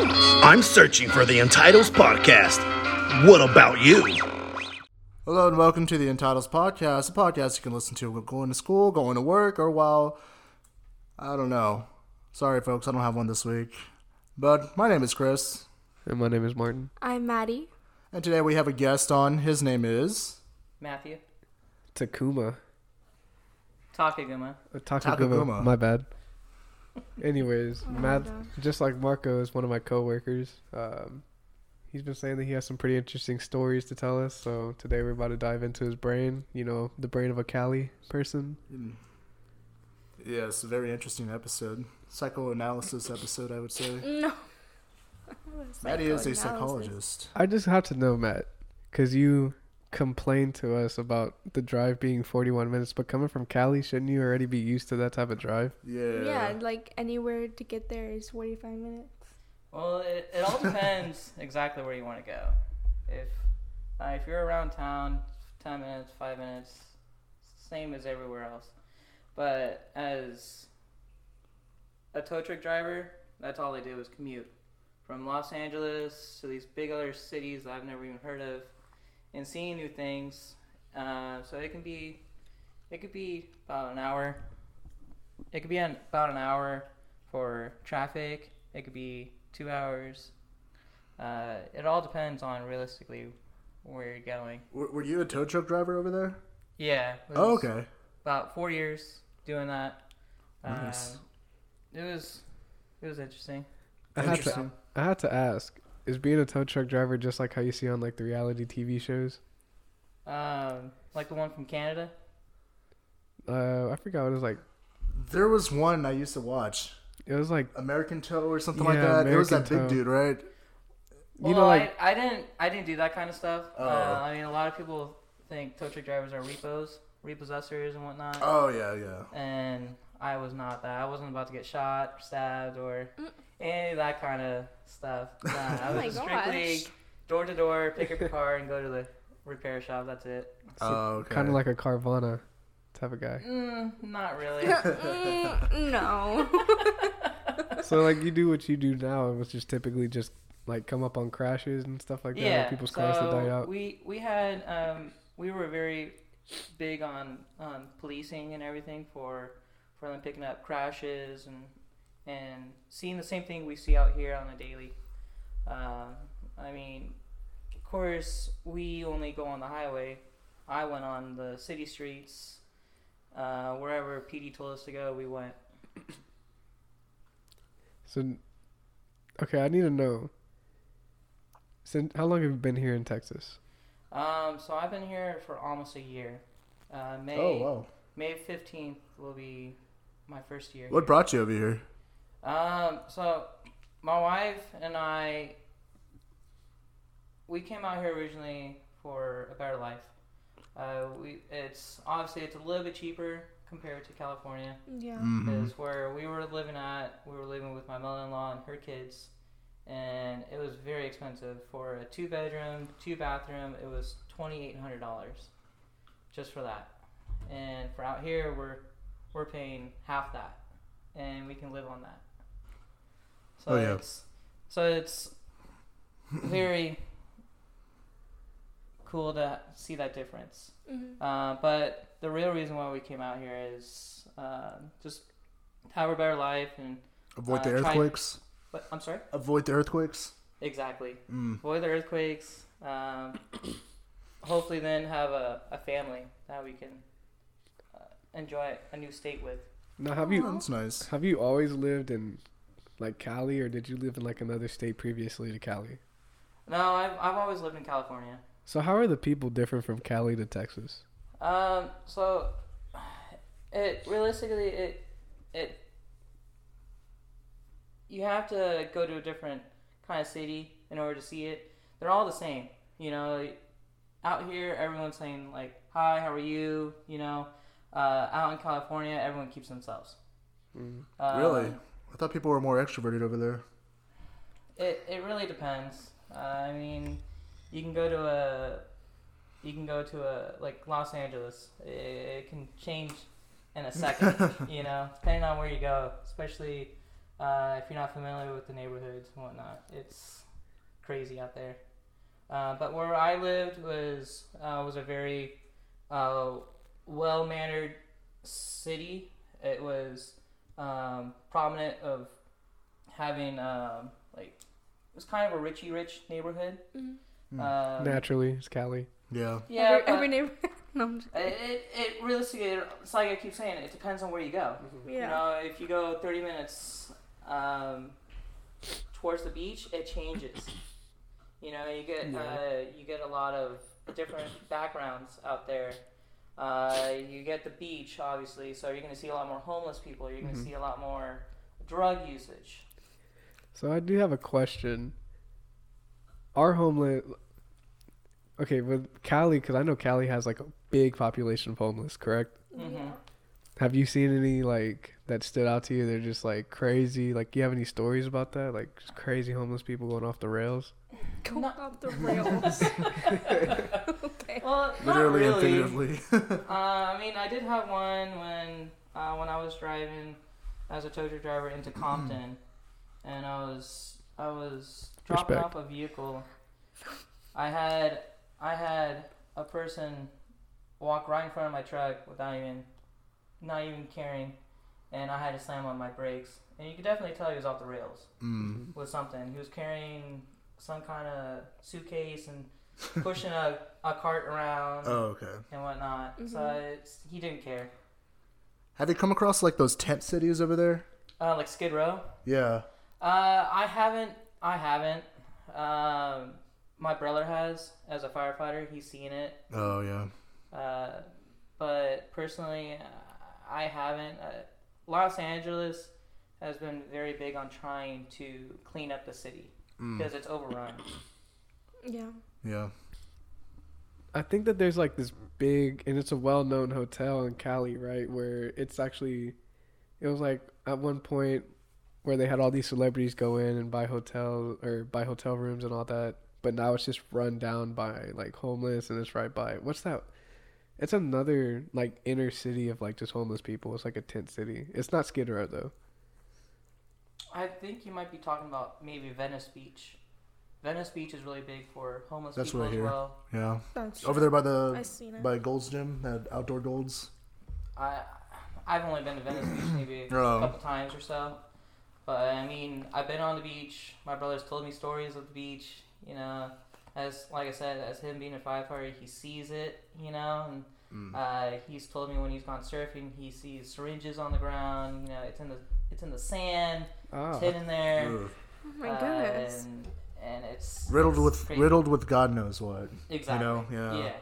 I'm searching for the Entitles Podcast. What about you? Hello and welcome to the Entitles Podcast, a podcast you can listen to while going to school, going to work, or while I don't know. Sorry, folks, I don't have one this week. But my name is Cris, And my name is Martin. I'm Maddy. and today we have a guest on. His name is Matthew. Takuma. Takaguma. Uh, Takaguma. Takaguma. My bad. Anyways, Oh Matt, just like Marco is one of my coworkers. Um, he's been saying that he has some pretty interesting stories to tell us. So today we're about to dive into his brain. You know, the brain of a Cali person. Yeah, it's a very interesting episode. Psychoanalysis episode, I would say. No. Maddy is a psychologist. I just have to know, Matt, because you complained to us about the drive being 41 minutes, but coming from Cali, shouldn't you already be used to that type of drive? Yeah. Yeah, like anywhere to get there is 45 minutes. Well, it, it all depends exactly where you want to go. If uh, if you're around town, ten minutes, five minutes, same as everywhere else. But as a tow truck driver, that's all they do is commute from Los Angeles to these big other cities that I've never even heard of, and seeing new things. Uh, so it can be, it could be about an hour. It could be an, about an hour for traffic. It could be two hours. Uh, it all depends on realistically where you're going. W- were you a tow truck driver over there? Yeah. Oh, okay. About four years doing that. Nice. Um, it was, it was interesting. I had to, I had to ask: Is being a tow truck driver just like how you see on like the reality TV shows? Um, like the one from Canada. Uh, I forgot what it was like. There was one I used to watch, It was like American Tow or something like Yeah, that. it was that American big dude, right? Well, know, like- I, I didn't I didn't do that kind of stuff. Oh. Uh, I mean, a lot of people think tow truck drivers are repos, repossessors, and whatnot. Oh yeah, yeah. and I was not that. I wasn't about to get shot, or stabbed, or Mm. any of that kind of stuff. Nah, I Oh my was strictly door to door, pick up your car, and go to the repair shop. That's it. Oh, okay. kind of like a Carvana type of guy. Mm, not really. Mm, no. so like you do what you do now, which just typically just like come up on crashes and stuff like that, yeah. or people's cars that die out. we we had um, we were very big on on policing and everything for for them picking up crashes and and seeing the same thing we see out here on a daily. Um, I mean, of course, we only go on the highway. I went on the city streets. Uh, wherever PD told us to go, we went. So, okay, I need to know. Since how long have you been here in Texas? Um, so I've been here for almost a year. Uh, May Oh wow. May fifteenth will be my first year. What here. brought you over here? Um, so my wife and I, we came out here originally for a better life. Uh, we it's obviously it's a little bit cheaper compared to California yeah. Mhm. where we were living at, we were living with my mother-in-law and her kids, and it was very expensive for a two-bedroom, two-bathroom. It was twenty-eight hundred dollars just for that, and for out here, we're we're paying half that, and we can live on that. So Oh, yeah. it's so it's very cool to see that difference. Mhm. Uh, but the real reason why we came out here is uh, just have a better life and. Avoid the Uh, try- earthquakes. But I'm sorry. Avoid the earthquakes. Exactly. Mm. Avoid the earthquakes. Um, hopefully, then have a, a family that we can enjoy a new state with. Now, have you Oh, that's nice. have you always lived in like Cali, or did you live in like another state previously to Cali? No, I've I've always lived in California. So how are the people different from Cali to Texas? Um, so it realistically it it you have to go to a different kind of city in order to see it. They're all the same, you know. Out here, everyone's saying like, "Hi, how are you?" You know. Uh, out in California, everyone keeps themselves. Mm. Um, really? I thought people were more extroverted over there. It it really depends. Uh, I mean, you can go to a you can go to a like Los Angeles. It, it can change in a second. you know, depending on where you go, especially Uh, if you're not familiar with the neighborhoods and whatnot, it's crazy out there. Uh, but where I lived was uh, was a very uh, well mannered city. It was um, prominent of having um, like it was kind of a richy rich neighborhood. Mhm. Hmm. Um, Naturally, it's Cali. Yeah. yeah, every, but every neighbor. no, I'm just, it, it, it realistically, it's like I keep saying, it depends on where you go. yeah. You know, if you go 30 minutes um, towards the beach, it changes. You know, you get Yeah. uh, you get a lot of different backgrounds out there. Uh, you get the beach, obviously, so you're going to see a lot more homeless people. You're going to Mhm. see a lot more drug usage. So I do have a question. Are homeless? Okay, with Cali, because I know Cali has like a big population of homeless. Correct? Mhm. Have you seen any like that stood out to you? They're just like crazy. Like, do you have any stories about that? Like just crazy homeless people going off the rails. Go Not- off the rails. okay. Well, not Literally and figuratively. Uh, I mean, I did have one when uh, when I was driving as a tow truck driver into Compton, and I was I was dropping Respect. off a vehicle. I had I had a person walk right in front of my truck without even not even caring, and I had to slam on my brakes. And you could definitely tell he was off the rails mm. with something. He was carrying some kind of suitcase and pushing a, a cart around Oh, okay. and whatnot. So Mhm. it's, he didn't care. Have you come across like those tent cities over there? Uh, like Skid Row. Yeah. Uh, I haven't. I haven't. Um, my brother has as a firefighter. He's seen it. Oh, yeah. Uh, but personally, uh, I haven't. Uh, Los Angeles has been very big on trying to clean up the city Mm. because it's overrun. Yeah. Yeah. I think that there's like this big, and it's a well-known hotel in Cali, right? Where it's actually, it was like at one point where they had all these celebrities go in and buy hotel or buy hotel rooms and all that, but now it's just run down by like homeless, and it's right by what's that? It's another like inner city of like just homeless people. It's like a tent city. It's not Skid Row though. I think you might be talking about maybe Venice Beach. Venice Beach is really big for homeless That's people what I as hear. well. Yeah. That's Over there by the I've seen it. by Gold's Gym, that outdoor Gold's. I I've only been to Venice Beach maybe Oh. a couple times or so, but I mean I've been on the beach. My brother's told me stories of the beach. You know, as like I said, as him being a firefighter, he sees it. You know, and Mm. uh, he's told me when he's gone surfing, he sees syringes on the ground. You know, it's in the it's in the sand, Ah, it's hidden there. Ugh. oh my uh, goodness. and, and it's Riddled it's with crazy. riddled with God knows what. Exactly. know, yeah. Yeah.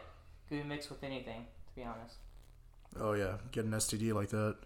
Could be mixed with anything, to be honest. Oh yeah, get an STD like that.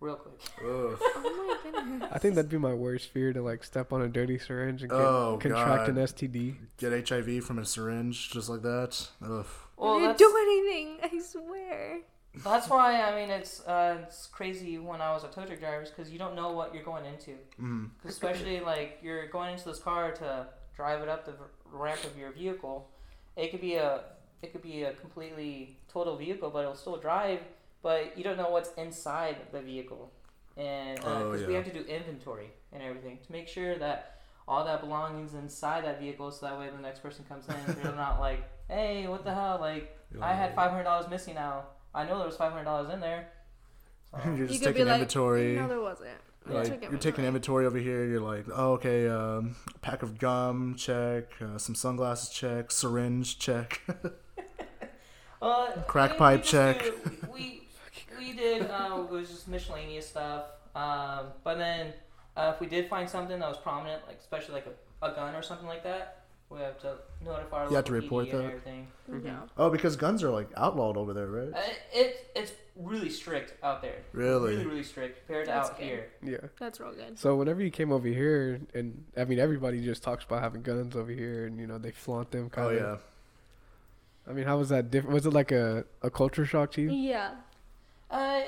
Real quick. Ugh. oh my goodness. I think that'd be my worst fear to like step on a dirty syringe and get, Oh, contract God. an STD. Get HIV from a syringe just like that. Ugh. Well, I didn't do anything. I swear. that's why I mean it's uh, it's crazy when I was a tow truck driver because you don't know what you're going into. Mm. 'Cause especially like you're going into this car to drive it up the v- ramp of your vehicle. It could be a it could be a completely total vehicle, but it'll still drive. But you don't know what's inside the vehicle, and because Oh, we have to do inventory and everything to make sure that all that belongings inside that vehicle, so that way the next person comes in, they're not like, "Hey, what the hell? Like, I had five hundred dollars missing now. I know there was five hundred dollars in there." So, You're just could be taking like, inventory. No, there wasn't. Like, you're taking inventory over here. You're like, oh, okay, um, pack of gum, check. Uh, some sunglasses, check. Syringe, check. Uh, Crack we- we pipe just check. do- we we did. Uh, it was just miscellaneous stuff. Um, but then uh, if we did find something that was prominent, like especially like a, a gun or something like that, we have to notify. Our You have to report PD and that? Everything. Yeah. oh, because guns are like outlawed over there, right? Uh, it it's really strict out there. Really? Really, really strict compared to That's out good. here. Yeah. That's real good. So whenever you came over here, and I mean everybody just talks about having guns over here, and you know they flaunt them. Kind Oh of. yeah. I mean, how was that different? Was it like a, a culture shock to you? Yeah. Uh,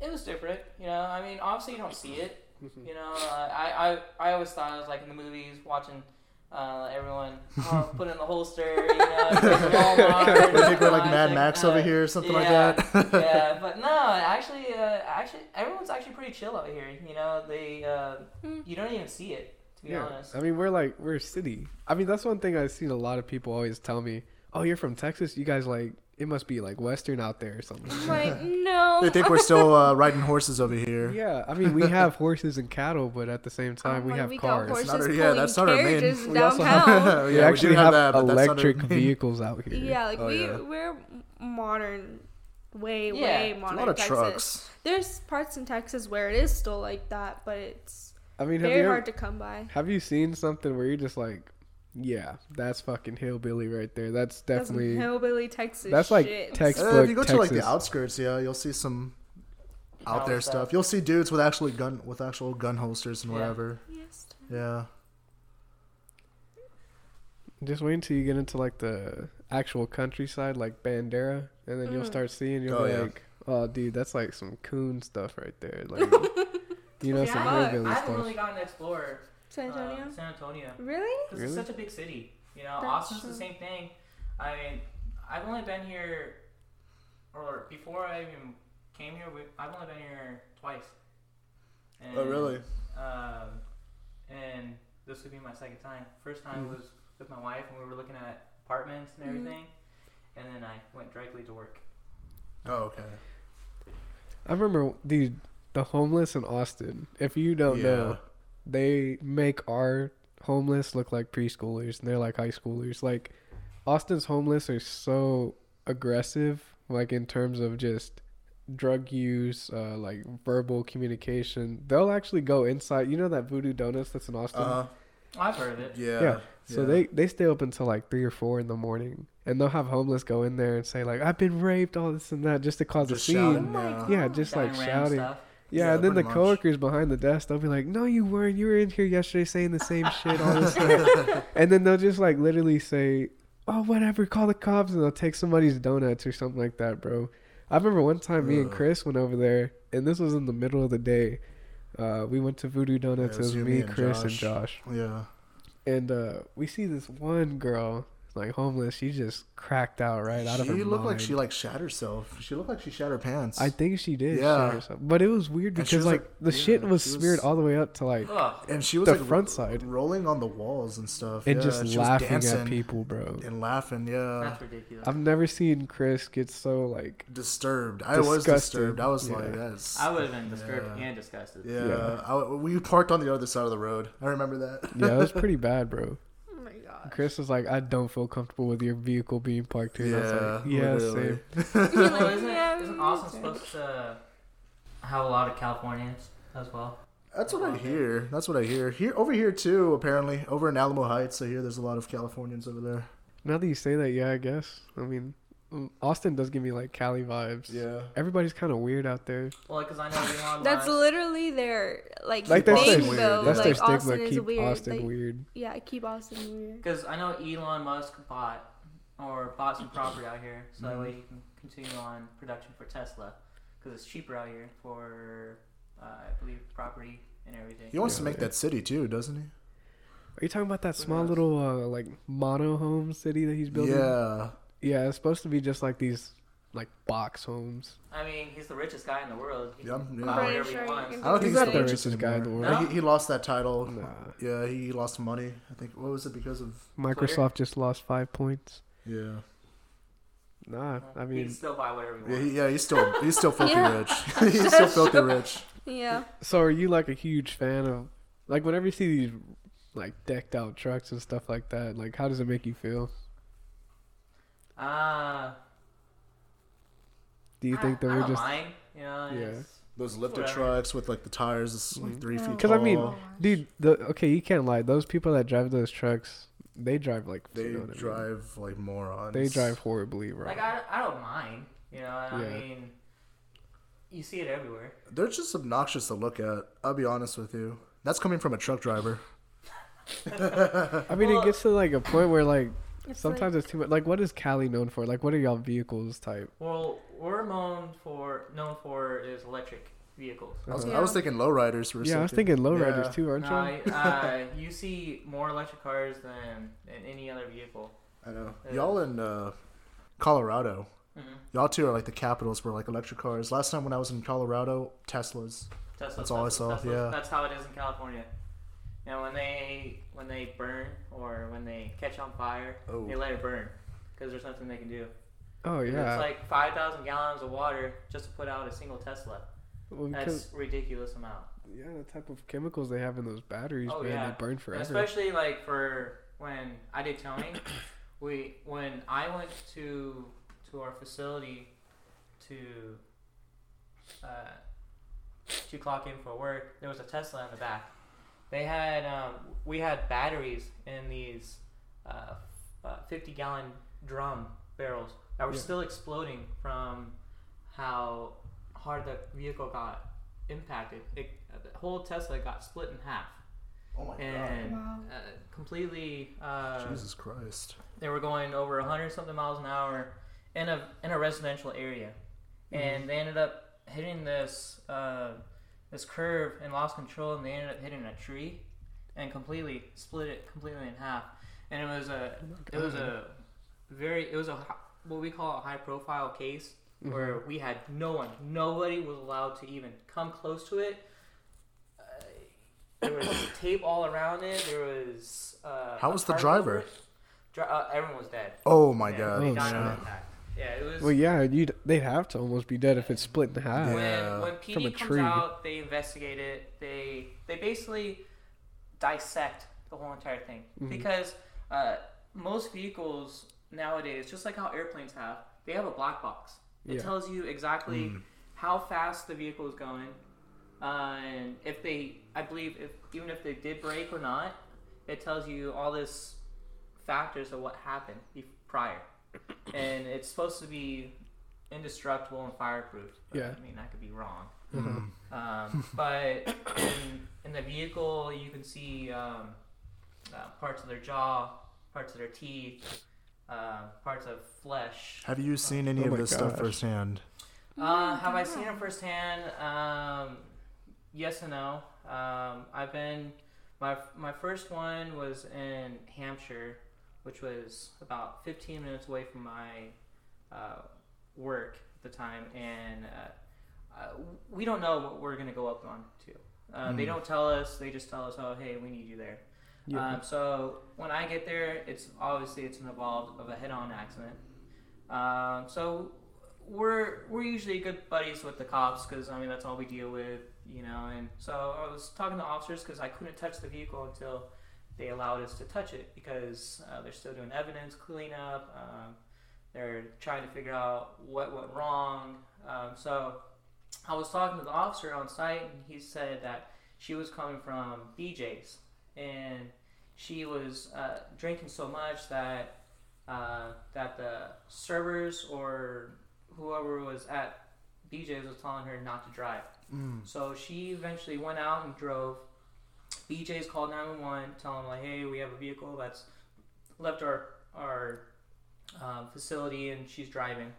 it was different. You know, I mean, obviously you don't see it. You know, uh, I, I I always thought it was like in the movies watching Uh, everyone oh, put in the holster, you know. go I think we're like Mad Max uh, over here or something like that. yeah, but no, actually, uh, actually, everyone's actually pretty chill out here. You know, they uh, Hmm. you don't even see it, to be Yeah, honest. I mean we're like we're a city. I mean that's one thing I've seen a lot of people always tell me. Oh, you're from Texas. You guys like it must be like Western out there or something. I'm like, no. they think we're still uh, riding horses over here. Yeah, I mean we have horses and cattle, but at the same time Oh, we like, have we cars. got horses Not our- yeah, pulling that's not our main- carriages We also have- downtown. we Yeah, we actually do have have, that, but that's not electric vehicles out here. yeah, like Oh, we yeah. we're modern, way Yeah, way it's A modern. lot of Texas. trucks. There's parts in Texas where it is still like that, but it's I mean, have very you hard to come by. have you seen something where you're just like, yeah, that's fucking hillbilly right there. That's That's definitely hillbilly Texas. that's like shit. Texas. Uh, if you go to like the outskirts, yeah, you'll see some out Metal there stuff. stuff. You'll see dudes with actually gun with actual gun holsters and Yeah. whatever. Yes. Yeah. Just wait until you get into like the actual countryside, like Bandera, and then you'll Mm. start seeing. You'll Oh, be yeah. like, oh, dude, that's like some coon stuff right there. Like, you know, Yeah, some I, hillbilly I haven't stuff. really gotten to explore San uh, Antonio. San Antonio. really? Because Really? it's such a big city. You know, That's Austin's the same thing. I mean, I've only been here, or before I even came here, we, I've only been here twice. And, Oh, really? Um, and this would be my second time. First time Mhm. was with my wife, and we were looking at apartments and Mhm. everything. And then I went directly to work. Oh, okay. I remember, dude, the homeless in Austin. If you don't know, they make our homeless look like preschoolers, and they're like high schoolers. Like, Austin's homeless are so aggressive, like in terms of just drug use, uh, like verbal communication. They'll actually go inside. You know that Voodoo Donuts that's in Austin. Uh huh. I've heard of it. Yeah. Yeah. So yeah. they they stay open until like three or four in the morning, and they'll have homeless go in there and say like I've been raped, all this and that, just to cause Just a scene. Oh shouting, yeah. Yeah, just like Dying random shouting. Stuff. Yeah, Yeah, and then the much. coworkers behind the desk, they'll be like, "No, you weren't. You were in here yesterday saying the same shit, all this stuff." and then they'll just like literally say, "Oh, whatever, call the cops," and they'll take somebody's donuts or something like that, bro. I remember one time me and Cris went over there, and this was in the middle of the day. Uh, we went to Voodoo Donuts. Yeah, it was you, me, me, and Cris, and Josh. Josh. Yeah. And uh, we see this one girl, like homeless. She just cracked out right out of her She looked like she like shat herself. She looked like she shat her pants. I think she did. Yeah. shit or. But it was weird because was, like, like- the shit was was- smeared all the way up to like Ugh. and she was the like front side. rolling on the walls and stuff. and yeah, just she was laughing dancing at people, bro. and laughing. Yeah. That's ridiculous. I've never seen Cris get so like disturbed. I was disturbed. I was Yeah. like, that's. I would have been disturbed Yeah. and disgusted. Yeah, Yeah. I, we parked on the other side of the road. I remember that. yeah, it was pretty bad, bro. Cris was like, I don't feel comfortable with your vehicle being parked here. And I was like, yeah, literally. same. Well, isn't, Yeah, isn't Austin supposed to have a lot of Californians as well? That's what I hear. That's what I hear. Here, over here too. Apparently, over in Alamo Heights, I hear there's a lot of Californians over there. Now that you say that, yeah, I guess. I mean, Austin does give me like Cali vibes. Yeah. Everybody's kind of weird out there. Well, because I know Elon That's literally their like, Like that's thing their, weird. though. that's like their stigma. Austin is keep weird. Austin Like, weird. Yeah, keep Austin weird. Because I know Elon Musk bought or bought some property out here, so that way Mm-hmm. he can continue on production for Tesla, because it's cheaper out here for, uh, I believe, property and everything. He wants to Yeah. make that city too, doesn't he? Are you talking about that small little uh, like mono home city that he's building? Yeah. Yeah, it's supposed to be just like these like box homes. I mean, he's the richest guy in the world. He Yeah, can yeah. buy Pretty whatever sure he wants. can I don't think He's he's, the the richest, richest guy in the world. He, he lost that title. Nah. Yeah, he lost money. I think. What was it because of? Microsoft just lost five points. Yeah. Nah, I he mean, can still buy whatever he wants. he, yeah. He's still he's still filthy Yeah. rich. he's still filthy rich. Yeah. so are you like a huge fan of like whenever you see these like decked out trucks and stuff like that? Like, how does it make you feel? Uh, Do you think I, that I we're don't just mind. You know, Yeah. it's, Those lifted Whatever. trucks with like the tires is like Mhm. three feet Because. I mean, dude, the okay, you can't lie. Those people that drive those trucks, they drive like they you know what I mean? drive like morons. They drive horribly, bro. like I, I don't mind. You know, I Yeah. mean, you see it everywhere. They're just obnoxious to look at. I'll be honest with you. That's coming from a truck driver. I mean, Well- it gets to like a point where like It's sometimes it's too much. Like, what is Cali known for? Like, what are y'all vehicles type? Well, we're known for known for is electric vehicles. I was, I was thinking lowriders for a Yeah, I was thinking lowriders Yeah. too, aren't No, you? uh, you see more electric cars than, than any other vehicle. I know. Yeah. Y'all in uh, Colorado. hmm Y'all two are like the capitals for like electric cars. Last time when I was in Colorado, Teslas. Teslas That's all I saw, yeah. That's how it is in California. Now, when they when they burn or when they catch on fire, Oh. they let it burn because there's nothing they can do. Oh yeah. It's like five thousand gallons of water just to put out a single Tesla. Well, That's ridiculous amount. yeah, the type of chemicals they have in those batteries, Oh, man, yeah. they burn forever. Especially like for when I did towing, we when I went to to our facility to uh, to clock in for work, there was a Tesla in the back. They had um, we had batteries in these uh, uh, fifty gallon drum barrels that were Yeah. still exploding from how hard the vehicle got impacted. It, the whole Tesla got split in half Oh my and Wow. uh, completely uh, Jesus Christ. they were going over 100 something miles an hour in a in a residential area and they ended up hitting this uh, this curve and lost control and they ended up hitting a tree and completely split it completely in half. And it was a it was a very it was a what we call a high profile case where we had no one nobody was allowed to even come close to it. Uh, there was tape all around it. There was uh, How was the tarp driver? Dri- uh, everyone was dead. Oh my yeah, god. they Oh, died on Yeah. it was. Well, yeah, you they'd have to almost be dead if it's split in half. when Yeah. when From a PD comes tree. out, they investigate it. They they basically dissect the whole entire thing Mm-hmm. because uh, most vehicles nowadays, just like how airplanes have, they have a black box. It Yeah. tells you exactly how fast the vehicle is going, uh, and if they, I believe, if even if they did brake or not, it tells you all this factors of what happened prior, and it's supposed to be indestructible and fireproof. But, Yeah. I mean I could be wrong. Mhm. Um, but in, in the vehicle, you can see um, uh, parts of their jaw, parts of their teeth, uh, parts of flesh. Have you seen any Oh of my this stuff firsthand? Uh, have I seen it firsthand? Um, yes and no. Um, I've been my my first one was in Hampshire, which was about 15 minutes away from my uh, work at the time, and uh, uh, we don't know what we're gonna go up on to. Uh, They don't tell us. They just tell us, "Oh, hey, we need you there." Yeah. Um, so when I get there, it's obviously it's an involved of a head-on accident. Um, so we're we're usually good buddies with the cops because I mean that's all we deal with, you know. And so I was talking to officers because I couldn't touch the vehicle until they allowed us to touch it because uh, they're still doing evidence cleanup. Um, they're trying to figure out what went wrong. Um, so I was talking to the officer on site, and he said that she was coming from BJ's, and she was uh, drinking so much that uh, that the servers or whoever was at BJ's was telling her not to drive. So she eventually went out and drove. BJ's called 911, telling them like, "Hey, we have a vehicle that's left our our um, facility and she's driving."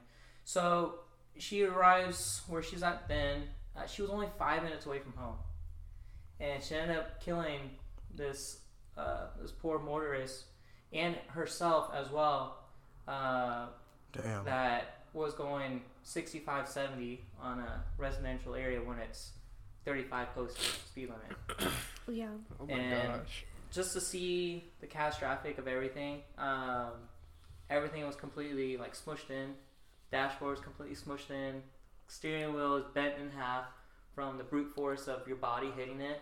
So she arrives where she's at. Then uh, she was only five minutes away from home, and she ended up killing this uh, this poor motorist and herself as well. Uh, Damn. that was going 65 70 on a residential area when it's 35 posted speed limit Yeah. oh my and- gosh. just to see the catastrophic of everything um, everything was completely like smushed in dashboard is completely smushed in steering wheel is bent in half from the brute force of your body hitting it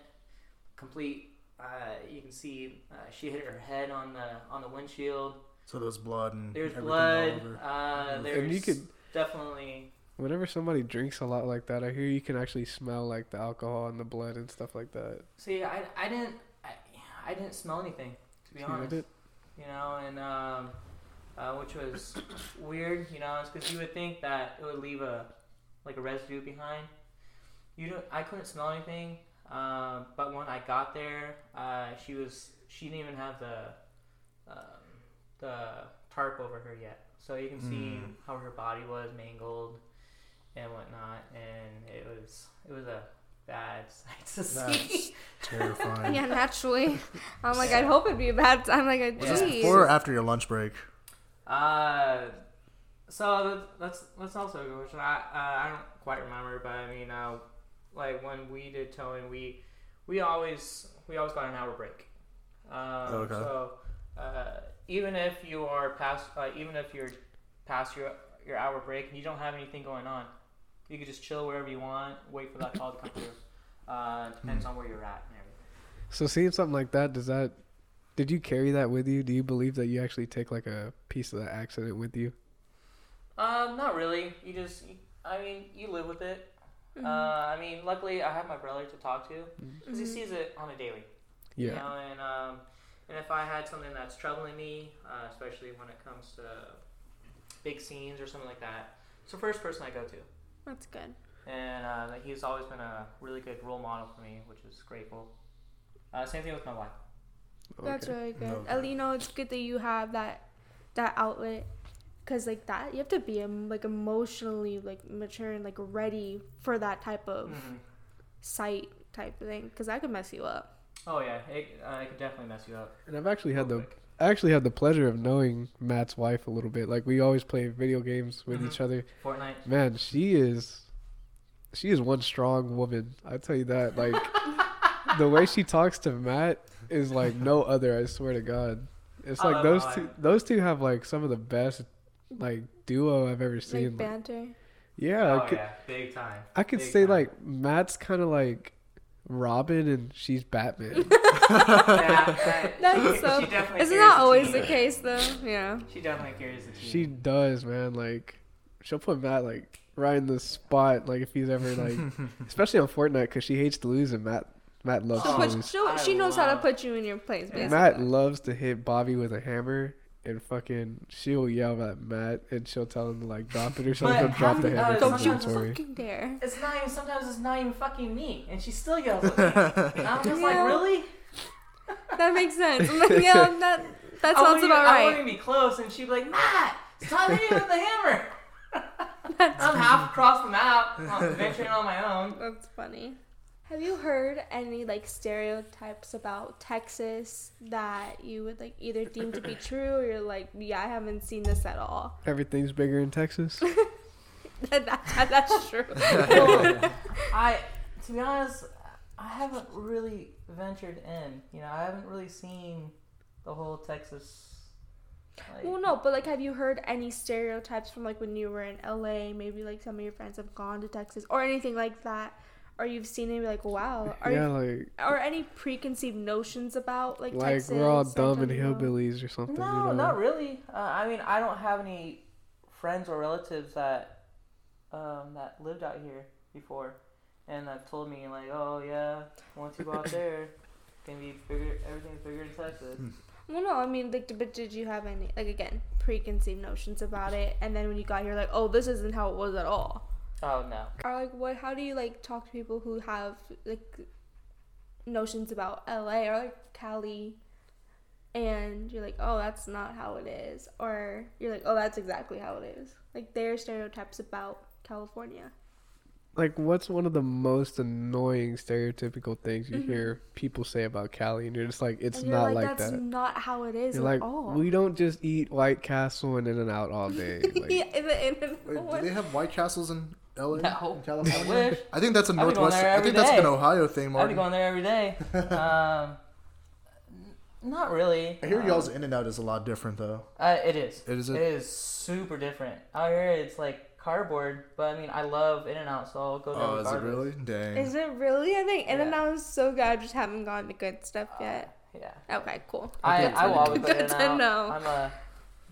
complete uh, you can see uh, she hit her head on the on the windshield So there's blood and there's everything blood all over. uh, And there's you could- definitely Whenever somebody drinks a lot like that, I hear you can actually smell like the alcohol and the blood and stuff like that. See, I, I didn't I, I didn't smell anything to be You honest. did? You know, and um, uh, which was weird. You know, because you would think that it would leave a like a residue behind. You don't. I couldn't smell anything. Um, but when I got there, uh, she was she didn't even have the um, the tarp over her yet, so you can see Mm. how her body was mangled. And whatnot, and it was it was a bad sight to That's see. terrifying. Yeah, naturally. I'm like, I'd hope it'd be a bad time. Like, Was this geez. before or after your lunch break? Uh, so that- that's that's also a good question. I uh, I don't quite remember, but I mean, uh, like when we did towing, we we always we always got an hour break. Um, Okay. So uh, even if you are past, uh, even if you're past your your hour break and you don't have anything going on, you could just chill wherever you want, wait for that call to come through. Uh, depends on where you're at and everything. So seeing something like that, does that? Did you carry that with you? Do you believe that you actually take like a piece of that accident with you? Um, not really. You just, you, I mean, you live with it. Mm-hmm. Uh, I mean, luckily I have my brother to talk to because he Mhm. sees it on a daily. Yeah. You know, and um, and if I had something that's troubling me, uh, especially when it comes to big scenes or something like that, it's the first person I go to. That's good. And uh, he's always been a really good role model for me, which is grateful. Uh, same thing with my wife. That's Okay. really good. Okay. At least, you know, it's good that you have that that outlet. Cause like that, you have to be um, like emotionally like mature and like ready for that type of Mhm. sight type of thing. Cause that could mess you up. Oh yeah, it, uh, it could definitely mess you up. And I've actually had real the quick. I actually had the pleasure of knowing Matt's wife a little bit. Like we always play video games with Mhm. each other. Fortnite. Man, she is she is one strong woman. I tell you that. Like the way she talks to Matt is like no other, I swear to God. It's like love those my two those two have like some of the best like duo I've ever seen. Like, banter. yeah, oh I could, yeah, big time. I could Big say time. like Matt's kind of like Robin and she's Batman. yeah, That's so. She definitely Isn't that always team. the case though? Yeah. She definitely carries the team. She does, man. Like, she'll put Matt like right in the spot. Like, if he's ever like, especially on Fortnite, because she hates to lose, and Matt Matt loves She'll Oh, to put, lose. she'll, I she knows how to put you in your place, basically. Matt loves to hit Bobby with a hammer, and fucking she'll yell at Matt, and she'll tell him to like drop it or something. But He'll drop the how- hammer from Don't you fucking dare. It's not even. Sometimes it's not even fucking me, and she still yells at me. And I'm just like, really? That makes sense. I'm like, yeah, that that I wouldn't sounds even- about I right. wouldn't even be close, and she'd be like, Matt, stop hitting me with the hammer. I'm half across the map, I'm venturing on my own. That's funny. Have you heard any like stereotypes about Texas that you would like either deem to be true or you're like, yeah, I haven't seen this at all? Everything's bigger in Texas. that, that, that's true. Well, I, to be honest, I haven't really ventured in. You know, I haven't really seen the whole Texas. Like, well, no, but like, have you heard any stereotypes from like when you were in LA? Maybe like some of your friends have gone to Texas or anything like that, or you've seen it and be like, wow, are yeah, like or any preconceived notions about like like Texas? we're all dumb and Central? hillbillies or something. No, you know? not really. Uh, I mean, I don't have any friends or relatives that um, that lived out here before, and have told me like, oh yeah, once you go out there, it's gonna be bigger. Everything's bigger in Texas. Well, no, I mean, like, but did you have any, like, again, preconceived notions about it, and then when you got here, like, oh, this isn't how it was at all, Oh no. or like, what? How do you like talk to people who have like notions about LA or like Cali, and you're like, oh, that's not how it is, or you're like, oh, that's exactly how it is. Like, their stereotypes about California. Like, what's one of the most annoying stereotypical things you Mhm. hear people say about Cali, and you're just like, it's not like, like that's that. not how it is You're at like, all. we don't just eat White Castle and In and Out all day. Like, yeah, and then, and then Wait, do they have White Castles in LA? No. in I wish. I think that's a I'd be going Northwest. there I every think that's like an day. Ohio thing, I'd be Martin. going there every day. Um, n- not really. I hear Um, y'all's In and Out is a lot different though. Uh, it is. It is It it? is super different. Out here, it's like cardboard, but I mean, I love In and Out, so I'll go there. Oh, is it regardless. really? Dang. Is it really? I think In and Yeah. Out is so good. I just haven't gotten to good stuff yet. Yeah. Okay, cool. I, think I will really always go good. In and to Out. know. I'm a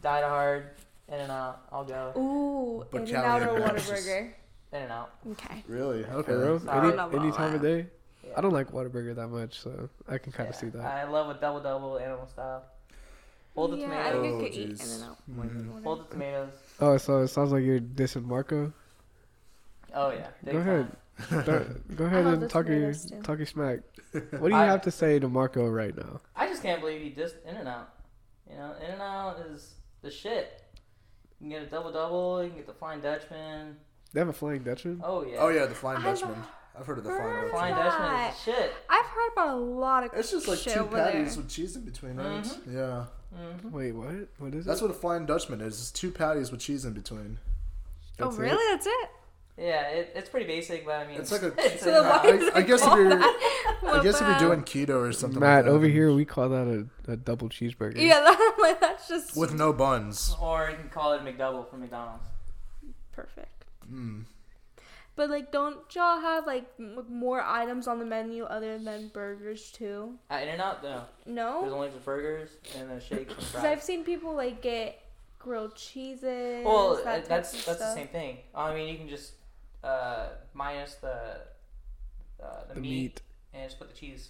die hard In and Out. I'll go Ooh, But In and Out or and Whataburger. In and Out. Okay. Really? Okay. real? I Any, any time of day? Yeah. I don't like Whataburger that much, so I can kind of Yeah. see that. I love a double double animal style. Hold the yeah, I think tomatoes. Oh, I could eat. In and Out. Mhm. Hold the tomatoes. Oh, so it sounds like you're dissing Marco. Oh yeah. Big Go ahead. time. Go, go ahead and talk your too. talk your smack. What do you I- have to say to Marco right now? I just can't believe he just In and Out. You know, In and Out is the shit. You can get a double double. You can get the Flying Dutchman. They have a Flying Dutchman. Oh yeah. Oh yeah, the Flying I've Dutchman. I've heard of the Flying Dutchman. Flying Dutchman is shit. I've heard about a lot of. It's just like shit two over patties there. with cheese in between, right? Mm-hmm. Yeah. Wait, what? What is it? That's it? what a Flying Dutchman is. It's two patties with cheese in between. Oh That's it? really? That's it. Yeah, it, it's pretty basic, but I mean, It's like a. it's So a- I, I guess if you're. I guess if you're doing keto or something. Matt, like that, over here we call that a, a double cheeseburger. Yeah, that, like, that's just with no buns. or you can call it a McDouble from McDonald's. perfect. Mm. But like, don't y'all have like m- more items on the menu other than burgers too? At In-N-Out, no. There's only the burgers and the shakes because. I've seen people like get grilled cheeses. Well, that uh, type that's of that's the same thing. I mean, you can just uh, minus the uh, the, The meat, meat. and just put the cheese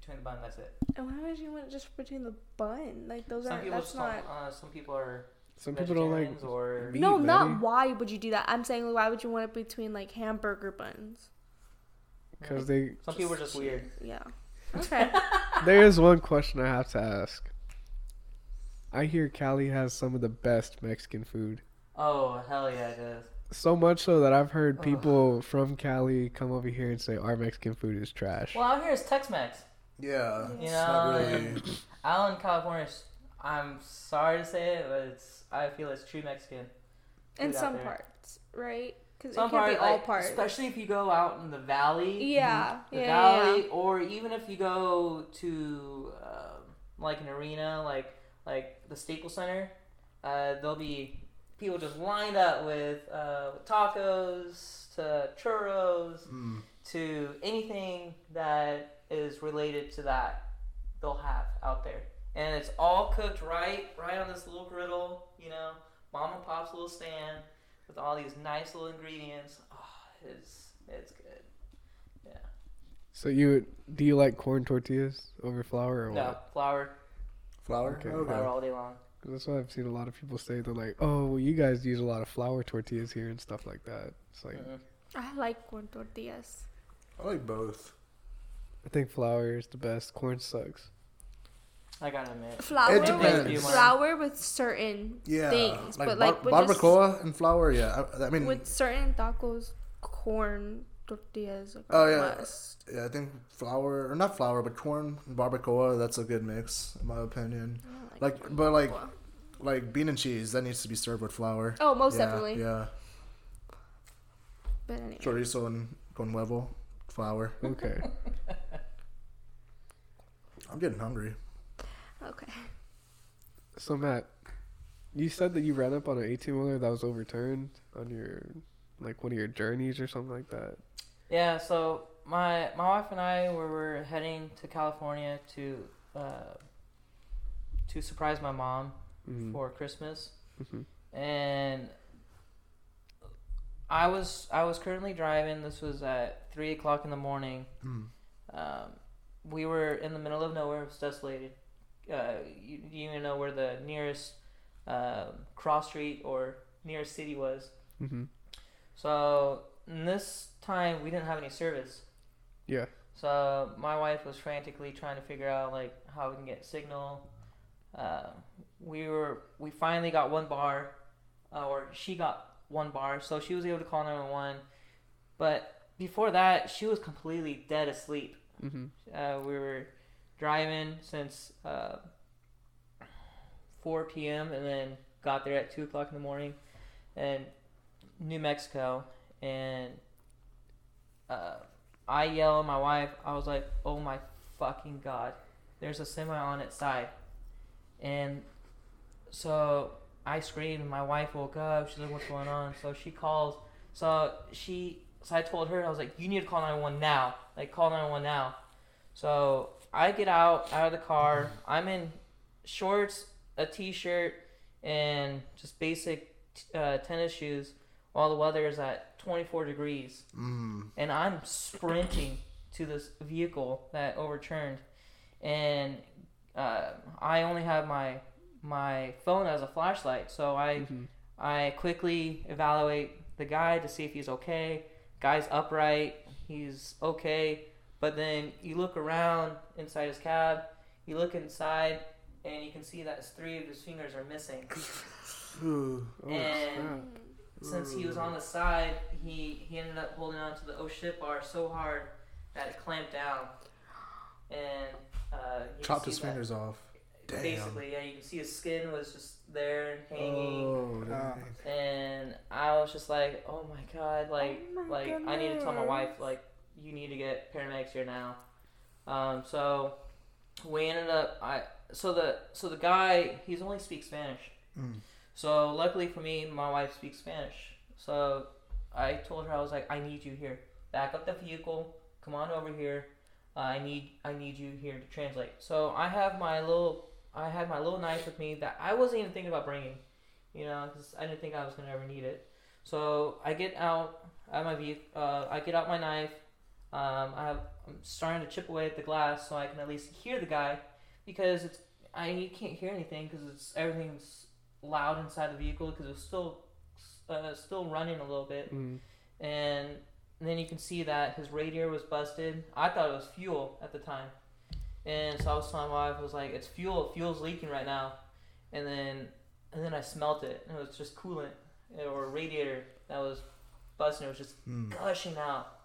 between the bun. That's it. And why would you want it just between the bun? Like those Some aren't. people That's just don't. not. Uh, some people are Some people don't like. or meat, No, not Maddy. why would you do that. I'm saying why would you want it between like hamburger buns? Because they. some people are just weird. Yeah. Okay. There is one question I have to ask. I hear Cali has some of the best Mexican food. Oh hell yeah, it is. So much so that I've heard Ugh. people from Cali come over here and say our Mexican food is trash. Well, out here is Tex-Mex. Yeah. You it's know, not really. Out in California, is- I'm sorry to say it, but it's I feel it's true Mexican. In some there. parts, right? Because it can't part, be all like, parts. especially if you go out in the valley. Yeah, the yeah, valley, yeah. or even if you go to um, like an arena, like like the Staples Center, uh, there'll be people just lined up with uh, tacos to churros Mm. to anything that is related to that. They'll have out there, and it's all cooked right, right on this little griddle. You know, mom and pop's little stand with all these nice little ingredients. Oh, it's it's good. Yeah. So you do you like corn tortillas over flour or No, what? flour, Flour? Okay. Okay. flour all day long. That's why I've seen a lot of people say. They're like, "Oh, well, you guys use a lot of flour tortillas here and stuff like that." It's like Mm-mm. I like corn tortillas. I like both. I think flour is the best. Corn sucks. I gotta admit. Flour depends. with flour with certain Yeah. things, like but bar- like with just- barbacoa and flour. Yeah. I, I mean, with certain tacos, corn tortillas. Like, Oh, are yeah. must. yeah, I think flour or not flour, but corn and barbacoa. That's a good mix, in my opinion. I don't Like, corn but like, like bean and cheese that needs to be served with flour. oh, most yeah, definitely. Yeah. But anyway, Chorizo and con huevo, flour. Okay. I'm getting hungry. Okay. so Matt, you said that you ran up on an 18 wheeler that was overturned on your like one of your journeys or something like that. Yeah, so my my wife and I were, were heading to California to uh, to surprise my mom Mhm. for Christmas, Mhm. and I was I was currently driving. This was at three o'clock in the morning. Mm. Um, we were in the middle of nowhere. It was desolated. Uh, you, you even know where the nearest um, cross street or nearest city was. Mhm. So in this time we didn't have any service. Yeah. So my wife was frantically trying to figure out like how we can get signal. Uh, we were we finally got one bar, uh, or she got one bar, so she was able to call 911. But before that, she was completely dead asleep. Mhm. Uh, we were driving since uh, 4 p.m. and then got there at 2 o'clock in the morning in New Mexico. And uh, I yell at my wife. I was like, oh my fucking god, there's a semi on its side. And so I screamed. And my wife woke up. She's like, what's going on? So she calls. So she, so I told her, I was like, you need to call 911 now. Like, call 911 now. So I get out out of the car. I'm in shorts, a t-shirt, and just basic uh, tennis shoes, while the weather is at 24 degrees, Mm. and I'm sprinting to this vehicle that overturned, and uh, I only have my my phone as a flashlight, so I Mhm. I quickly evaluate the guy to see if he's okay. Guy's upright, he's okay. But then you look around inside his cab, you look inside, and you can see that his three of his fingers are missing. Ooh. Oh, And- since he was on the side, he he ended up holding on to the oh shit bar so hard that it clamped down, and uh, Chopped see his that- fingers off. Damn. Basically, yeah, you can see his skin was just there and hanging. Oh, Ah. and I was just like, "Oh my god!" Like, Oh my like I need to tell my wife, like, you need to get paramedics here now. Um, so we ended up, I so the so the guy he's only speaks Spanish. Mm. So luckily for me, my wife speaks Spanish. So I told her I was like, "I need you here. Back up the vehicle. Come on over here. Uh, I need I need you here to translate." So I have my little I had my little knife with me that I wasn't even thinking about bringing you know, because I didn't think I was gonna ever need it. So I get out, I my vehicle, uh, I get out my knife. Um, I have, I'm starting to chip away at the glass so I can at least hear the guy, because it's I you can't hear anything because it's everything's loud inside the vehicle because it's still uh, still running a little bit, Mm. and then you can see that his radiator was busted. I thought it was fuel at the time, and so I was telling my wife, I was like, "It's fuel. Fuel's leaking right now," and then and then I smelt it, and it was just coolant or radiator that was busting. It was just Mm. gushing out, and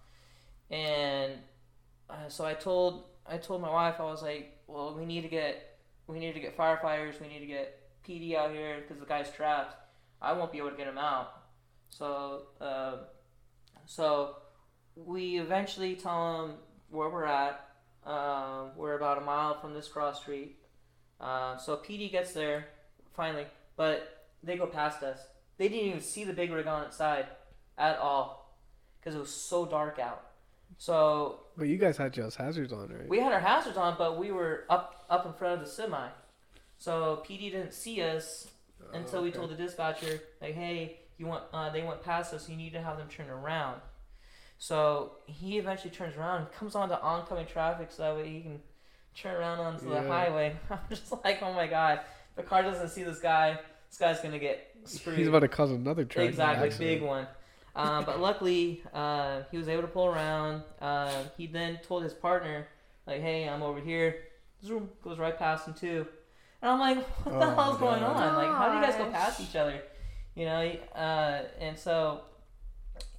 so I told I told my wife I was like, well, we need to get we need to get firefighters, we need to get PD out here because the guy's trapped. I won't be able to get him out. So uh, so we eventually tell him where we're at. Um, we're about a mile from this cross street. Uh, so PD gets there finally, but they go past us. They didn't even see the big rig on its side at all because it was so dark out. So But you guys had just hazards on, right? we had our hazards on, but we were up up in front of the semi. So PD didn't see us until we okay. told the dispatcher, like, "Hey, you want?" Uh, they went past us. You need to have them turn around. So he eventually turns around, and comes onto oncoming traffic, so that way he can turn around onto the highway. I'm just like, "Oh my god!" The car doesn't see this guy. This guy's gonna get screwed. He's about to cause another tragic Exactly, accident. big one. Um, but luckily, uh, he was able to pull around. Uh, he then told his partner, like, "Hey, I'm over here." Zoom goes right past him too, and I'm like, "What the Oh, hell's going God. on? Like, how do you guys go past each other?" You know, uh, and so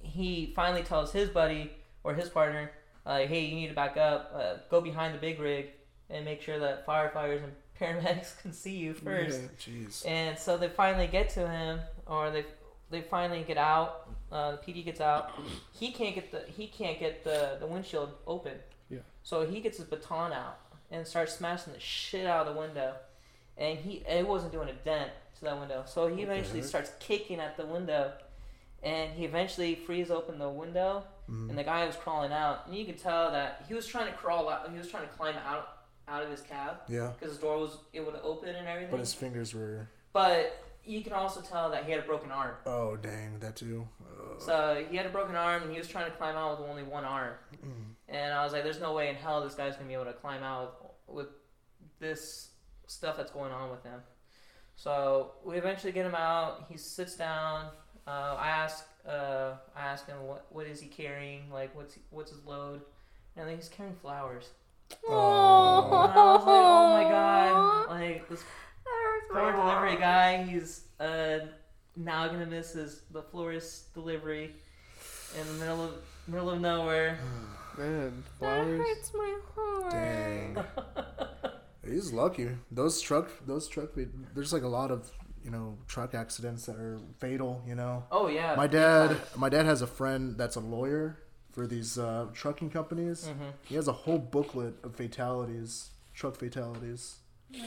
he finally tells his buddy or his partner, like, "Hey, you need to back up. Uh, go behind the big rig and make sure that firefighters and paramedics can see you first. Yeah. And so they finally get to him, or they they finally get out. Uh, the PD gets out. He can't get the he can't get the, the windshield open. Yeah. So he gets his baton out and starts smashing the shit out of the window, and he it wasn't doing a dent to that window. So he eventually starts kicking at the window, and he eventually frees open the window, Mm. and the guy was crawling out, and you could tell that he was trying to crawl out. He was trying to climb out out of his cab Yeah. because his door was able to open and everything. But his fingers were. But you can also tell that he had a broken arm. Oh, dang. That too. Uh, So he had a broken arm and he was trying to climb out with only one arm. mm. And I was like, there's no way in hell this guy's going to be able to climb out with, with this stuff that's going on with him. So we eventually get him out. He sits down. Uh, I ask, uh, I ask him what what is he carrying? Like what's he, what's his load? And then he's carrying flowers. Oh. And I was like, oh my god! Like this That hurts my poor delivery guy. He's uh, now gonna miss his the florist delivery in the middle of middle of nowhere. Man, That flowers. hurts my heart. Dang. He's lucky. Those truck, those truck, there's like a lot of, you know, truck accidents that are fatal, you know. Oh yeah. My dad, my dad has a friend that's a lawyer for these uh, trucking companies. hmm He has a whole booklet of fatalities, truck fatalities,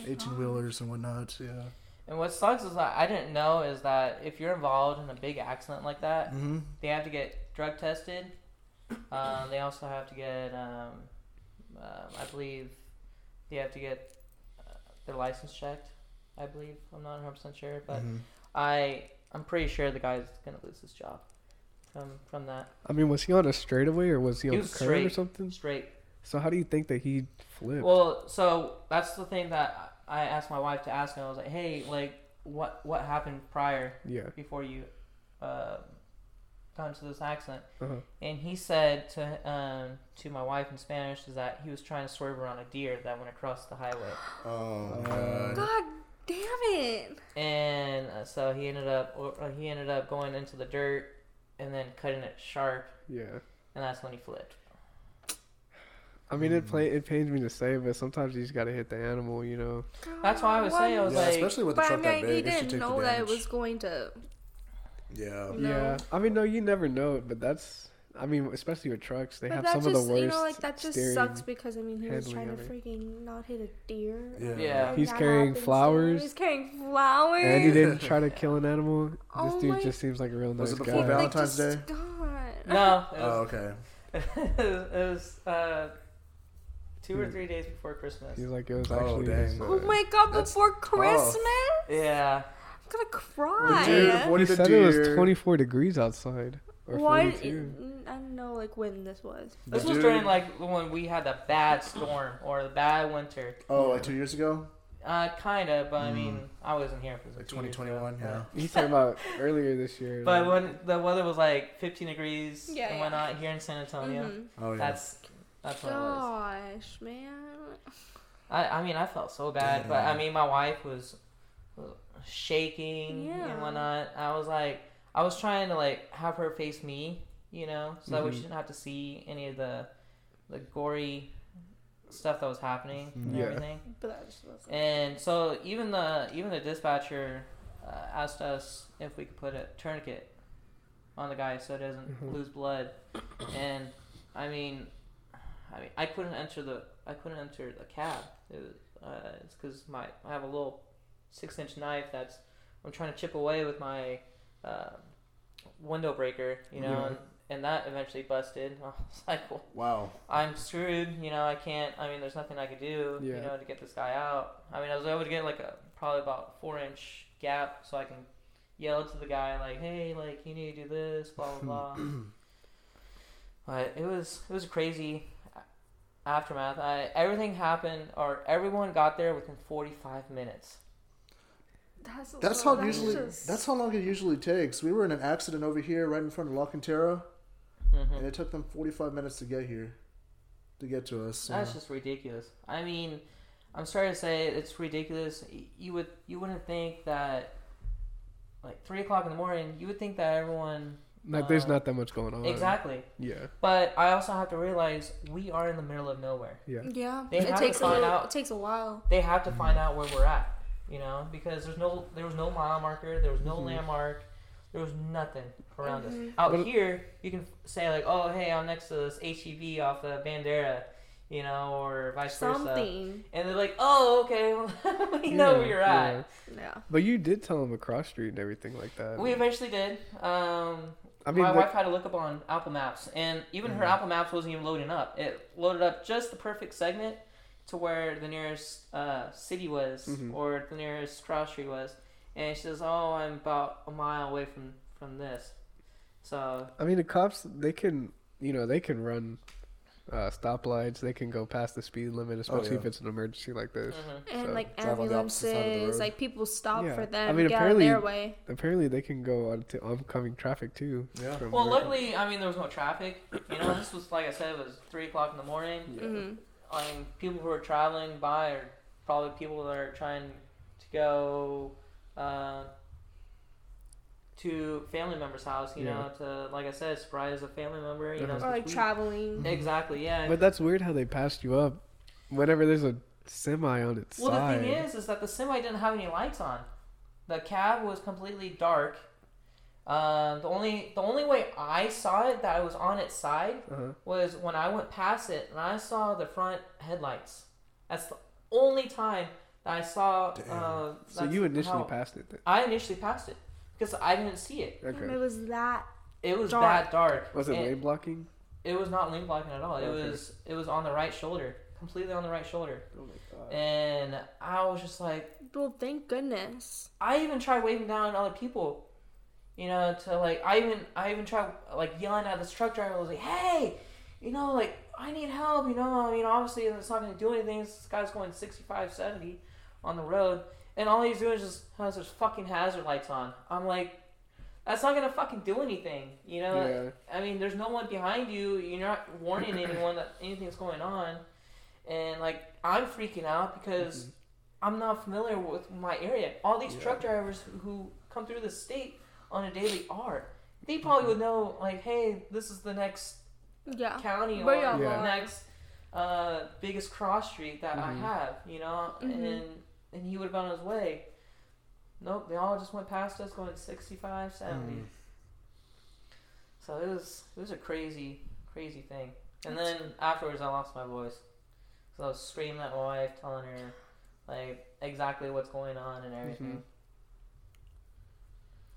eighteen wheelers and whatnot. Yeah. And what sucks is that I didn't know is that if you're involved in a big accident like that, Mm-hmm. they have to get drug tested. Um, they also have to get, um, uh, I believe, they have to get uh, their license checked. I believe I'm not 100 percent sure, but Mm-hmm. I I'm pretty sure the guy's gonna lose his job from from that I mean, was he on a straightaway or was he He on a curve or something? straight. So how do you think that he flipped? Well, so that's the thing that I asked my wife to ask him. I was like, hey, like what what happened prior yeah. before you uh, got into this accident? Uh-huh. And he said to um, to my wife in Spanish is that he was trying to swerve around a deer that went across the highway. Oh Uh, god. God Damn it. and uh, so he ended up uh, he ended up going into the dirt and then cutting it sharp, Yeah. and that's when he flipped. I mean, it play, it pains me to say, but sometimes you just gotta hit the animal, you know. That's why I was saying, I was Yeah, like, especially with the But I truck that big, he it should didn't take know the that it damage. was going to. Yeah. No. Yeah. I mean, no, you never know, but that's. I mean, especially with trucks, they But have that some just, of the worst. you know, like that just steering. sucks because I mean he was trying to of it. freaking not hit a deer. Yeah. Yeah. And He's carrying happens to him. flowers. He's carrying flowers. And he didn't try to kill an animal. This Oh dude my- just seems like a real nice Was it guy. before Like, Valentine's just- Day? God. no, it Oh, okay. it was, it was uh, two or three days before Christmas. He's like it was Oh, actually. dang. uh, Oh my God! That's Before Christmas, Yeah, I'm gonna cry. Dude, what he said the it was 24 degrees outside. Or Why? 42. I don't know, like when this was. this The was during like when we had the bad storm or the bad winter. Oh, like two years ago? Uh, kind of, but I mean, I wasn't here for Like the ago, 2021, yeah. but- He's talking about earlier this year. But like- when the weather was like 15 degrees Yeah, and yeah. whatnot here in San Antonio, Mhm. Oh, yeah. that's that's what it was. Gosh, man. I, I mean, I felt so bad, but I mean, my wife was was shaking Yeah. and whatnot. I was like, I was trying to like have her face me, you know, so that way she didn't have to see any of the the gory stuff that was happening and Yeah. everything. But that just was. And so even the even the dispatcher uh, asked us if we could put a tourniquet on the guy so it doesn't Mhm. lose blood. And I mean, I mean, I couldn't enter the I couldn't enter the cab. It was, uh, it's because my I have a little six inch knife that's I'm trying to chip away with my uh, window breaker, you know, Yeah. and, and that eventually busted. I was like, well, Wow. I'm screwed. You know, I can't. I mean, there's nothing I could do. You know, to get this guy out. I mean, I was able to get like a probably about four inch gap so I can yell to the guy like, "Hey, like you need to do this, blah blah blah." but it was it was a crazy aftermath. I, everything happened, or everyone got there within 45 minutes. That's, That's how lot. usually. just- That's how long it usually takes. We were in an accident over here, right in front of La Cantera, hmm and it took them 45 minutes to get here, to get to us. so- That's just ridiculous. I mean, I'm sorry to say it's ridiculous. You would you wouldn't think that like three o'clock in the morning. You would think that everyone like, there's uh, not that much going on. exactly. Yeah. But I also have to realize we are in the middle of nowhere. Yeah. Yeah, They it have to takes a find little, out- It takes a while. They have to find out where we're at. You know, because there's no there was no mile marker, there was no Mhm. landmark, there was nothing around us. Mhm. Out But- here, you can say like, oh hey, I'm next to this HEB off of Bandera, you know, or vice versa. Something. And they're like, oh, okay, well, we know where you're at. yeah. Yeah. But you did tell them a cross street and everything like that. We eventually did. Um, I mean, my the- wife had to look up on Apple Maps, and even her Mhm. Apple Maps wasn't even loading up. It loaded up just the perfect segment to where the nearest uh, city was, Mhm. or the nearest cross street was. And she says, "Oh, I'm about a mile away from from this." So I mean, the cops they can, you know, they can run uh, stoplights. They can go past the speed limit, especially yeah. if it's an emergency like this. mhm. And So, like drive on the opposite side of the ambulances, like people stop Yeah. for them. I mean, get out of their apparently- way. Apparently, they can go on to oncoming traffic too. Yeah. well, where- luckily, I mean, there was no traffic. You know, this was like I said, it was three o'clock in the morning. Yeah. hmm I mean, people who are traveling by are probably people that are trying to go uh, to family member's house. You know, to like I said, surprise a family member. You Uh-huh. Or like we- traveling. Exactly. Yeah. But that's weird how they passed you up. Whenever there's a semi on its well, side. Well, the thing is, is that the semi didn't have any lights on. The cab was completely dark. Uh, the only the only way I saw it that I was on its side uh-huh. was when I went past it and I saw the front headlights. That's the only time that I saw. Uh, So you initially how- passed it. Then. I initially passed it because I didn't see it. And it was that. It was Dark. that dark. Was it And lane blocking? It was not lane blocking at all. It Okay. was it was on the right shoulder, completely on the right shoulder, Oh my god. and I was just like, Well, thank goodness. I even tried waving down other people, you know, to like I even I even tried like yelling at this truck driver. I was like, hey, you know, like I need help. You know, I mean, obviously it's not going to do anything. This guy's going 65, 70 on the road, and all he's doing is just has his fucking hazard lights on. I'm like. That's not gonna fucking do anything, you know. Yeah. I mean, there's no one behind you. You're not warning anyone that anything's going on, and like I'm freaking out because I'm not familiar with my area. All these truck drivers who, who come through the state on a daily are. They probably would know, like, hey, this is the next Yeah. county Where or y'all the going? next uh, biggest cross street that Mhm. I have, you know, Mhm. and and he would have been on his way. Nope, they all just went past us going 65, 70. Mm. So it was it was a crazy, crazy thing. And then afterwards, I lost my voice. So I was screaming at my wife, telling her like exactly what's going on and everything.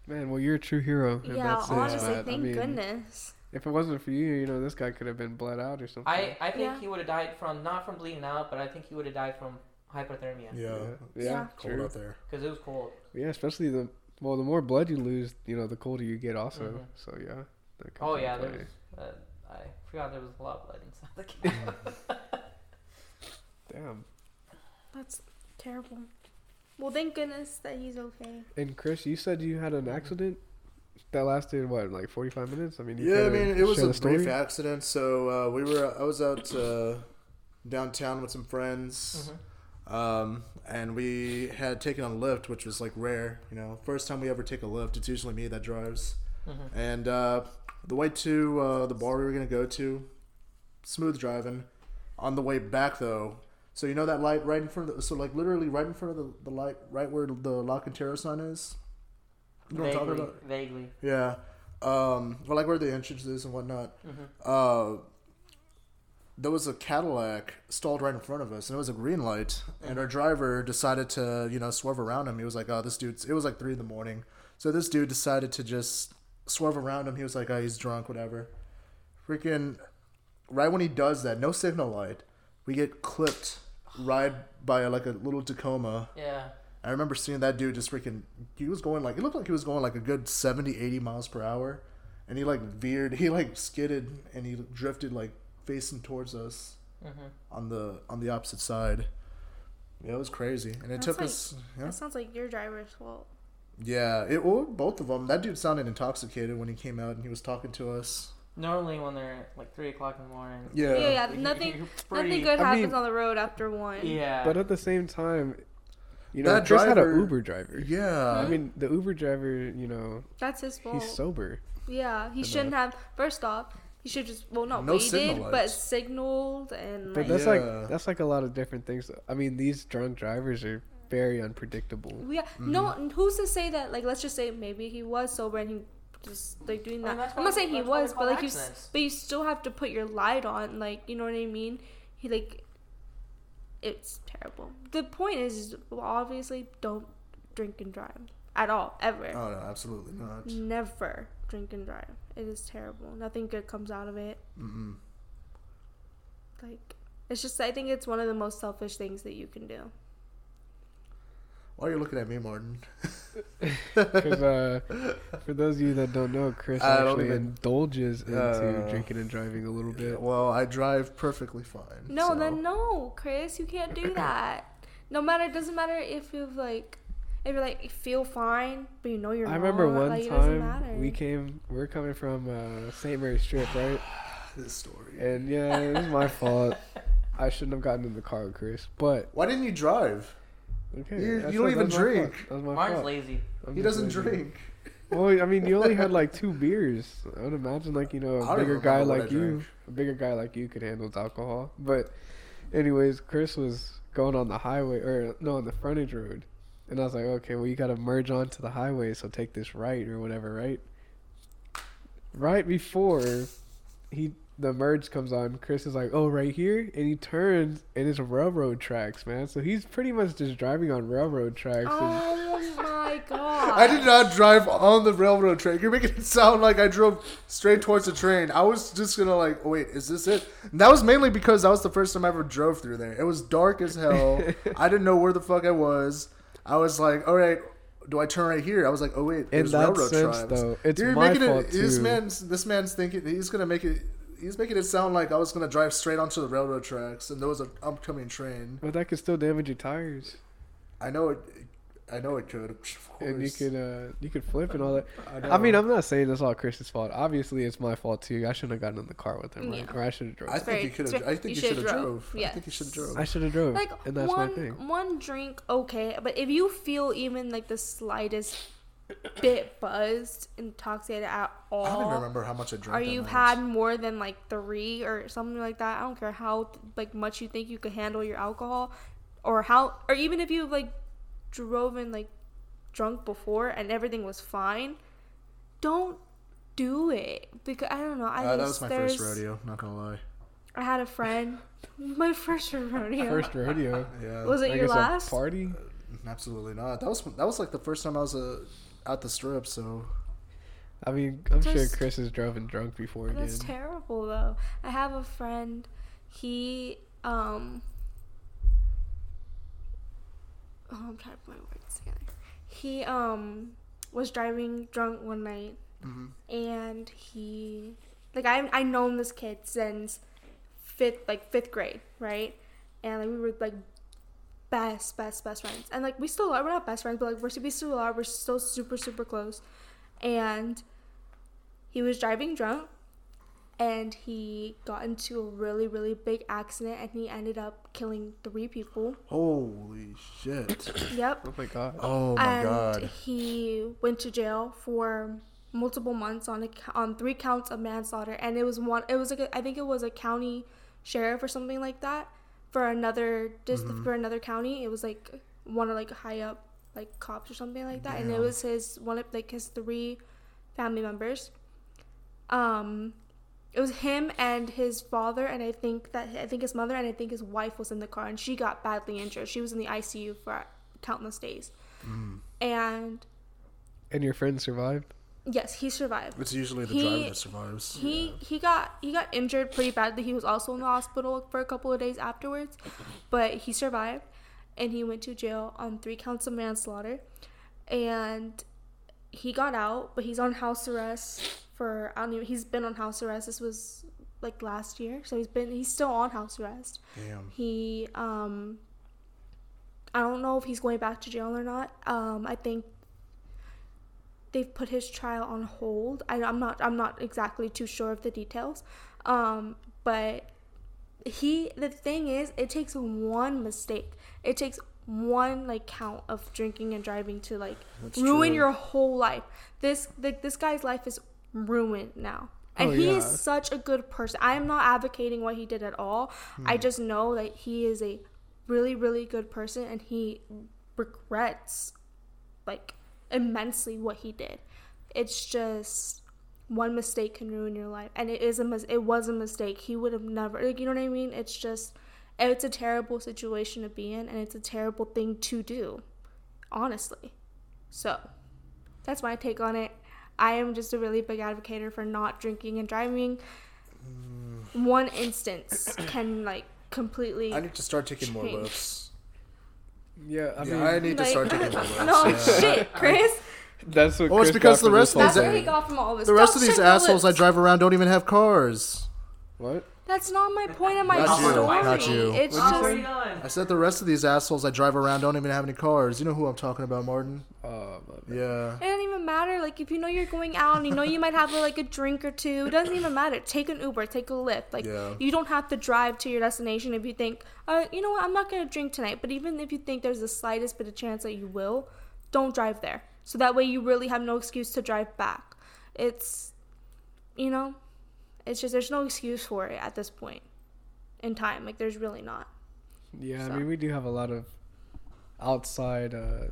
Man, well, you're a true hero. Yeah, that honestly, Matt. thank I mean, goodness. If it wasn't for you, you know, this guy could have been bled out or something. I I think Yeah. he would have died from not from bleeding out, but I think he would have died from hypothermia Yeah, yeah, it's yeah, cold true. out there. because it was cold. Yeah, especially the well, the more blood you lose, you know, the colder you get. Also, Mhm. so yeah. that Oh yeah, there was. Uh, I forgot there was a lot of blood inside the cab. Damn. That's terrible. Well, thank goodness that he's okay. And Cris, you said you had an accident that lasted what, like forty-five minutes? I mean, you Yeah, I mean, it was a story? brief accident. So uh, we were, I was out uh, downtown with some friends, um, and we had taken a Lyft, which was like rare. You know, first time we ever take a Lyft. It's usually me that drives. Mhm. And uh, the way to uh, the bar we were gonna go to, smooth driving. On the way back though, so you know that light right in front of the, so like literally right in front of the, the light, right where the La Cantera sign is. You know what I'm talking vaguely, about? vaguely. Yeah. Um, well, like where the entrance is and whatnot. Mhm. Uh, there was a Cadillac stalled right in front of us, and it was a green light. And our driver decided to, you know, swerve around him. He was like, "Oh, this dude's." It was like three in the morning, so this dude decided to just swerve around him. He was like, "Oh, he's drunk, whatever." Freaking, right when he does that, no signal light, we get clipped right by like a little Tacoma. Yeah. I remember seeing that dude just freaking. He was going like it looked like he was going like a good 70, 80 miles per hour, and he like veered. He like skidded and he drifted like facing towards us Mhm. on the on the opposite side. Yeah, it was crazy, and it That's took like- us. Yeah, That sounds like your driver's fault. yeah. It well, both of them. That dude sounded intoxicated when he came out and he was talking to us. Normally when they're like three o'clock in the morning. Yeah, Yeah, yeah. you're Nothing, pretty- nothing good I happens mean- on the road after one. Yeah. But at the same time, you know, That Cris had driver- an Uber driver. yeah. I mean, the Uber driver, you know, That's his fault. he's sober. yeah, he know. shouldn't have. First off, he should just well not No waited, signal but lights. signaled and But like that's Yeah. like that's like a lot of different things. I mean, these drunk drivers are very unpredictable. yeah. Mm-hmm. No, who's to say that? Like, let's just say maybe he was sober and he just like doing I that. that's I'm why- not saying he that's why they was, but call like you, s- accidents. but you still have to put your light on. Like, you know what I mean? He like, it's terrible. The point is, is obviously, don't drink and drive at all, ever. oh no, absolutely not. Never drink and drive. It is terrible. Nothing good comes out of it. Mm-mm. Like, it's just I think it's one of the most selfish things that you can do. Why are you looking at me, Martin? Because uh, for those of you that don't know, Cris I actually even- indulges into Uh, drinking and driving a little bit. Well, I drive perfectly fine. No, so- then no, Cris, you can't do that. No matter, it doesn't matter if you've like, if you're like feel fine, but you know you're. Not. I remember one like, time we came, we are coming from uh, St. Mary's Strip, right? This story. And yeah, it was my fault. I shouldn't have gotten in the car with Cris, but Why didn't you drive? okay. You- you don't what- even that's my fault. drink. That was my Martin's fault. lazy. I'm He just doesn't lazy. drink. Well, I mean, you only had like two beers. I would imagine, like you know, I a don't bigger guy like you, a bigger guy like you could handle alcohol. But, anyways, Cris was going on the highway, or no, on the frontage road, and I was like, okay, well, you got to merge onto the highway, so take this right or whatever, right? Right before he the merge comes on, Cris is like, "Oh, right here," and he turns, and it's railroad tracks, man. So he's pretty much just driving on railroad tracks. and- Oh my god! I did not drive on the railroad track. You're making it sound like I drove straight towards the train. I was just gonna like, oh, wait, is this it? And that was mainly because that was the first time I ever drove through there. It was dark as hell. I didn't know where the fuck I was. I was like, all right, do I turn right here? I was like, oh wait, In there's that railroad sense, tracks. though, it's You're my making fault it. This too. man's this man's thinking he's gonna make it. He's making it sound like I was gonna drive straight onto the railroad tracks and there was an upcoming train. But that could still damage your tires. I know it. I know it could. Of and you course. could uh you could flip and all that. I, I mean. I'm not saying it's all Cris's fault. Obviously, it's my fault too. I shouldn't have gotten in the car with him, right? Yeah. or I should have drove. I think you could have. I think you you should should've have drove. drove. I think you should have Yes. drove. I should have drove, like and that's one my thing. one drink okay but if you feel even like the slightest bit buzzed intoxicated at all I don't even remember how much I drank. or you've night. had more than like three or something like that i don't care how like much you think you could handle your alcohol or how or even if you like drove in like drunk before and everything was fine don't do it because i don't know i Uh, that just- was my first rodeo. Not gonna lie. i had a friend my first rodeo First rodeo. Yeah. was it Like your last a party? Absolutely not. That was that was like the first time I was uh, at the strip. So I mean, I'm sure Cris has driven drunk before again. That's terrible though. I have a friend. He um. Oh, I'm trying to put my words together. He um was driving drunk one night, and he like I I known this kid since fifth like fifth grade, right? And like we were like best best best friends, and like we still are. We're not best friends, but like we're we still are. We're still super super close, and he was driving drunk and he got into a really really big accident and he ended up killing three people holy shit. yep Oh my god. Oh my and god. he went to jail for multiple months on a, on three counts of manslaughter and it was one it was like a, I think it was a county sheriff or something like that for another just Mm-hmm. for another county it was like one of like high up like cops or something like that and it was his one of like his three family members um it was him and his father and i think that i think his mother and i think his wife was in the car and she got badly injured. She was in the icu for countless days. Mm. and And your friend survived? yes he survived. It's usually the He- driver that survives. he he got he got injured pretty badly. He was also in the hospital for a couple of days afterwards but he survived and he went to jail on three counts of manslaughter. And he got out but he's on house arrest for i don't even he's been on house arrest. This was like last year. So he's been he's still on house arrest. Damn. he um i don't know if he's going back to jail or not. Um i think they've put his trial on hold. I, i'm not i'm not exactly too sure of the details. Um but he the thing is it takes one mistake. It takes one like count of drinking and driving to like That's ruin true. your whole life. This like this guy's life is ruined now. And Oh, he is such a good person. I am not advocating what he did at all. Hmm. i just know that he is a really really good person and he regrets like immensely what he did. It's just one mistake can ruin your life. And it is a mis- it was a mistake. He would have never like you know what i mean? It's just it's a terrible situation to be in and it's a terrible thing to do honestly. So that's my take on it i am just a really big advocate for not drinking and driving one instance can like completely I need to start taking more Change. Yeah, I I, mean, yeah, I need to start taking more Lyfts. no yeah. shit cris that's what Well, it's Cris because got the rest of these- whole what he got from all this The rest Don't of these shake your assholes I drive around don't even have cars. What? That's not my point of my Not you, story. not you. It's Oh, where you just? I said the rest of these assholes I drive around don't even have any cars. You know who I'm talking about, Martin? Oh, my. Yeah. it doesn't even matter. Like if you know you're going out and you know you might have like a drink or two, it doesn't even matter. Take an Uber, take a Lyft. Like Yeah. you don't have to drive to your destination if you think, uh, you know what, I'm not gonna drink tonight. But even if you think there's the slightest bit of chance that you will, don't drive there. So that way you really have no excuse to drive back. It's, you know, it's just there's no excuse for it at this point in time. Like there's really not. Yeah, So. I mean, we do have a lot of outside, uh,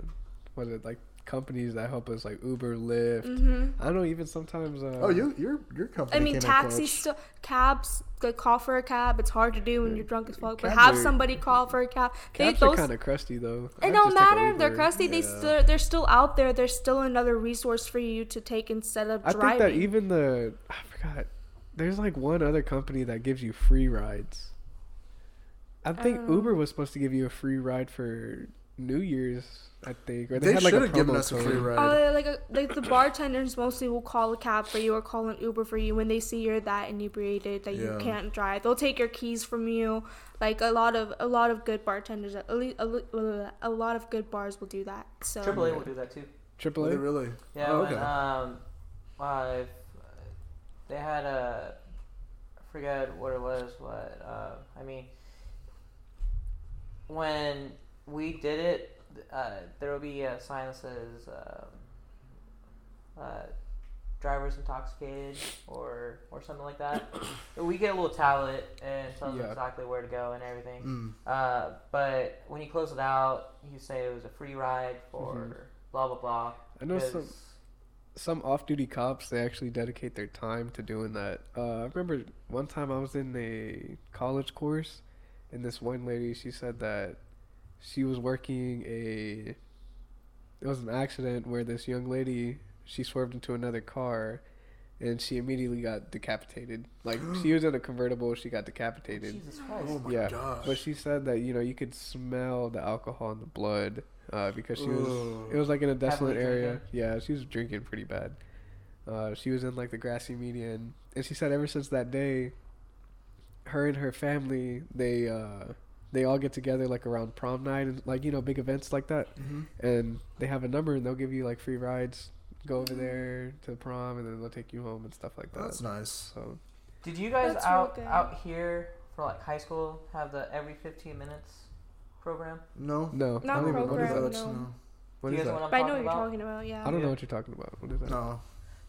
what is it, like companies that help us, like Uber, Lyft. hmm I don't know, even sometimes. Uh, Oh, you, your, your company. I mean, came in taxis still cabs. Like call for a cab. It's hard to do when you're drunk as fuck. But Cabs have are- somebody call for a cab. They, Cabs are kind of crusty though. I it don't just take a matter if they're Uber. crusty. They still they're still out there. There's still another resource for you to take instead of I driving. I think that even the I forgot. There's like one other company that gives you free rides. I think don't. Uber was supposed to give you a free ride for New Year's, I think, or they, They had like should a have given promo us a free ride. Oh, like a, like the bartenders mostly will call a cab for you or call an Uber for you when they see you're that inebriated that you can't drive. They'll take your keys from you. Like a lot of a lot of good bartenders, at least a, a lot of good bars will do that. So Triple A will do that too. Triple Were A. really? Yeah, Oh, when um, uh, if, they had a, I forget what it was. What uh, I mean, when we did it, uh, there will be a sign that says um, uh, "drivers intoxicated" or or something like that. we get a little tablet and it tells us Yeah. exactly where to go and everything. Mm. Uh, but when you close it out, you say it was a free ride for Mhm. blah blah blah. I know some some off-duty cops. They actually dedicate their time to doing that. Uh, I remember one time I was in a college course, and this one lady she said that she was working a. It was an accident where this young lady she swerved into another car, and she immediately got decapitated. Like she was in a convertible, she got decapitated. Jesus Christ. Oh my yeah, gosh. but she said that you know you could smell the alcohol in the blood uh, because she was. Ooh. It was like in a desolate Heavily area. drinking? Yeah, she was drinking pretty bad. Uh, she was in like the grassy median, and she said ever since that day, her and her family they uh, they all get together like around prom night and like you know big events like that, Mhm. and they have a number and they'll give you like free rides. Go over there to prom and then they'll take you home and stuff like that. That's nice. So Did you guys That's real out good. out here for like high school have the every 15 minutes program? No. no, Not I don't even, what is that? No. What Do you is guys know what I'm But I know talking what you're about? talking about. Yeah. I don't know what you're talking about. What is that? No.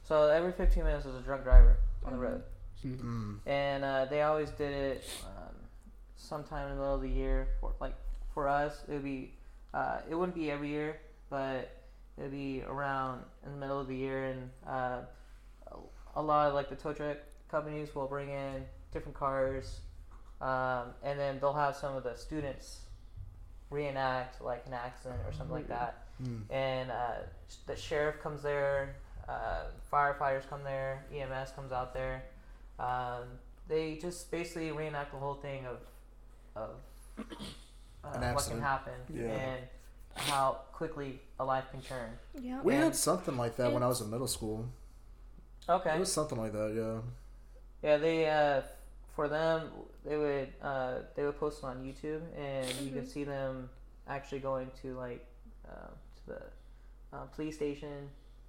So every 15 minutes is a drunk driver on the road, Hmm. Mm. and uh, they always did it um, sometime in the middle of the year. For like for us, it would be uh, it wouldn't be every year, but it would be around in the middle of the year, and uh, a lot of like the tow truck companies will bring in different cars, um, and then they'll have some of the students reenact like an accident or something like that. Mm. and uh, sh- the sheriff comes there, uh, firefighters come there, EMS comes out there. Um, they just basically reenact the whole thing of of uh, what can happen Yeah. and how quickly a life can turn. Yeah. We And- had something like that when I was in middle school. Okay. It was something like that, yeah. Yeah, they uh, for them they would uh, they would post it on YouTube, and you could see them actually going to like uh, to the uh, police station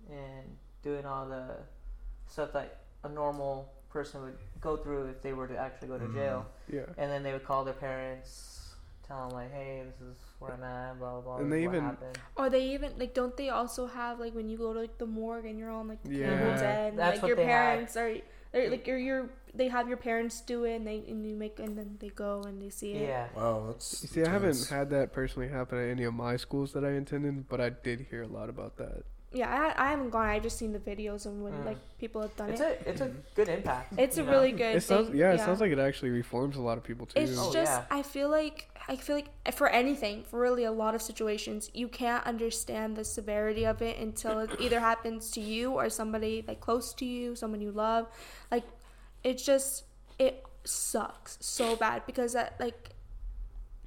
and doing all the stuff that a normal person would go through if they were to actually go to jail. Yeah. And then they would call their parents, tell them like, "Hey, this is where I'm at," blah blah blah. And they what even- happened. Or they even like don't they also have like when you go to like the morgue and you're on like the Yeah. table dead That's like what your they had. parents are they're like your your they have your parents do it and they and you make and then they go and they see it. Yeah. Wow, that's. You see, I haven't intense. had that personally happen at any of my schools that I attended, but I did hear a lot about that. Yeah, I, I haven't gone. I just seen the videos and when Mm. like people have done It's it. a it's a good impact. it's you a know? really good. It sounds, thing. yeah, it sounds like it actually reforms a lot of people too. It's Oh, just yeah. I feel like I feel like for anything, for really a lot of situations, you can't understand the severity of it until it either happens to you or somebody like close to you, someone you love. Like it's just it sucks so bad because that like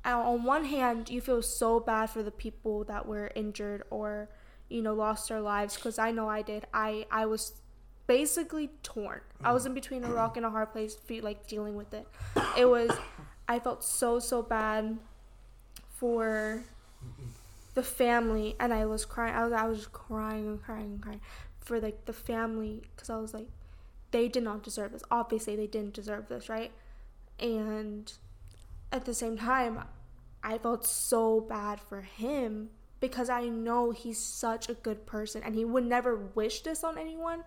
on one hand you feel so bad for the people that were injured or you know lost their lives because I know I did. I I was basically torn. I was in between a rock and a hard place, feel like dealing with it. It was, I felt so so bad for the family, and I was crying. I was I was crying and crying and crying for like the family because I was like, they did not deserve this. Obviously, they didn't deserve this, right? And at the same time, I felt so bad for him because I know he's such a good person and he would never wish this on anyone.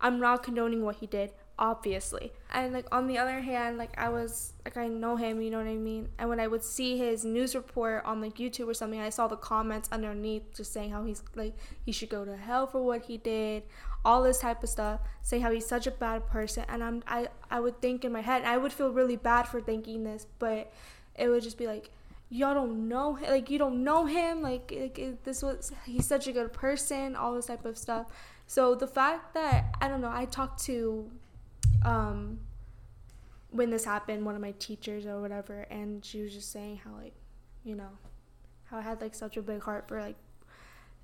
I'm not condoning what he did, obviously. And like on the other hand, like I was like I know him, you know what I mean? And when I would see his news report on like YouTube or something, I saw the comments underneath just saying how he's like he should go to hell for what he did, all this type of stuff, saying how he's such a bad person. And I'm I I would think in my head, I would feel really bad for thinking this, but it would just be like y'all don't know hi- like you don't know him like, like it- this was he's such a good person all this type of stuff so the fact that i don't know i talked to um when this happened one of my teachers or whatever and she was just saying how like you know how I had like such a big heart for like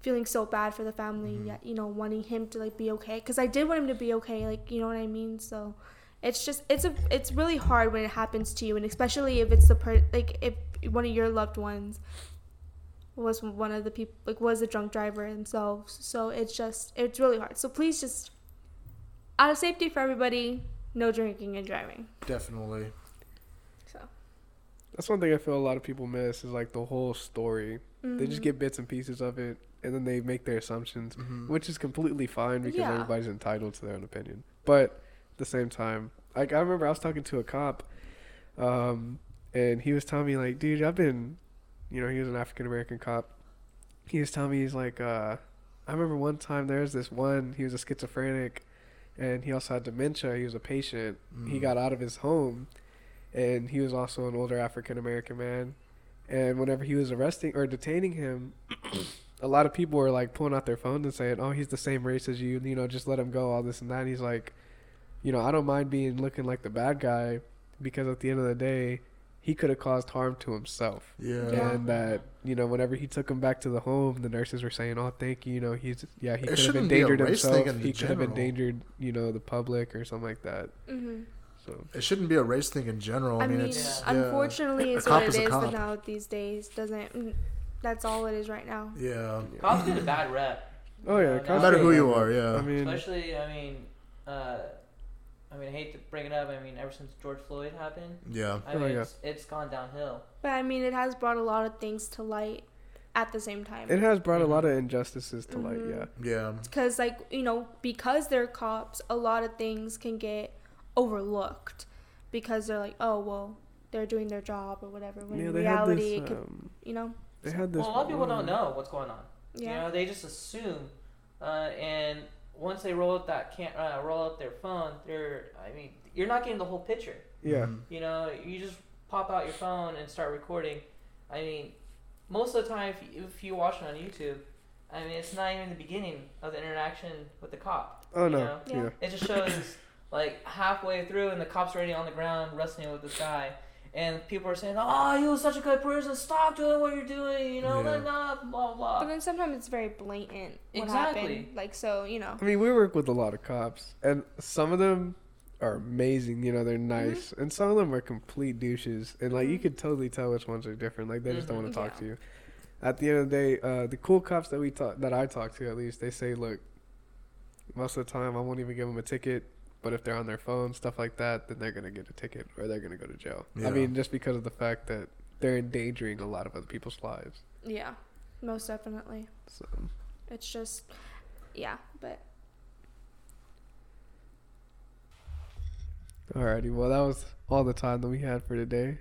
feeling so bad for the family, Mhm. yet you know wanting him to like be okay because I did want him to be okay, like you know what I mean. So it's just it's a it's really hard when it happens to you, and especially if it's the per like if one of your loved ones was one of the people like was a drunk driver themselves. So it's just it's really hard. So please just out of safety for everybody, no drinking and driving. Definitely. So That's one thing I feel a lot of people miss is like the whole story. They just mhm. get bits and pieces of it, and then they make their assumptions, Mhm. which is completely fine because Yeah. everybody's entitled to their own opinion. But at the same time, like I remember I was talking to a cop, um, and he was telling me like, dude, I've been, you know, he was an African American cop. He was telling me he's like, uh, I remember one time there was this one. He was a schizophrenic, and he also had dementia. He was a patient. He Mm. got out of his home, and he was also an older African American man. And whenever he was arresting or detaining him, a lot of people were like pulling out their phones and saying, "Oh, he's the same race as you. You know, just let him go. All this and that." And he's like, "You know, I don't mind being looking like the bad guy because at the end of the day, he could have caused harm to himself." Yeah. Yeah. And that you know, whenever he took him back to the home, the nurses were saying, "Oh, thank you. You know, he's yeah, he could have shouldn't be a endangered race himself. thing in He could have endangered you know the public or something like that." hmm So It shouldn't be a race thing in general. I, I mean, mean, it's Yeah. yeah. unfortunately, A is cop what is it is cop. now these days. Doesn't that's all it is right now. Yeah. Cops get a bad rep. oh yeah, No cops No matter get who you man. are, yeah. I mean, Especially, I mean, uh, I mean, I hate to bring it up. I mean, ever since George Floyd happened, Yeah. I Oh, mean, yeah. it's, it's gone downhill. But I mean, it has brought a lot of things to light at the same time. it has brought a lot of injustices to light. Mhm. Yeah. Yeah. because like you know because they're cops a lot of things can get overlooked because they're like oh well they're doing their job or whatever when Yeah, in they had reality this. it could Um, you know they had this. Well, a lot of people don't know what's going on. Yeah. You know, they just assume, uh, and once they roll up that can uh, roll up their phone, they're. I mean, you're not getting the whole picture. Yeah. Mhm. You know, you just pop out your phone and start recording. I mean, most of the time, if you, if you watch it on YouTube, I mean, it's not even the beginning of the interaction with the cop. Oh you no. know? Yeah. Yeah. It just shows like halfway through, and the cop's already on the ground wrestling with this guy. And people are saying, "Oh, you was such a good person. Stop doing what you're doing. You know, Yeah. let not blah but then sometimes it's very blatant what Exactly. happened like so you know I mean, we work with a lot of cops, and some of them are amazing. You know, they're nice, and some of them are complete douches. And like, you Mhm. could totally tell which ones are different. Like, they just don't Mhm. want to talk Yeah. to you. At the end of the day, uh, the cool cops that we talk, that I talk to, at least, they say, look, most of the time, I won't even give them a ticket. But if they're on their phone, stuff like that, then they're gonna get a ticket or they're gonna go to jail. Yeah. I mean, just because of the fact that they're endangering a lot of other people's lives. yeah most definitely So. it's just yeah but Alrighty, well, that was all the time that we had for today.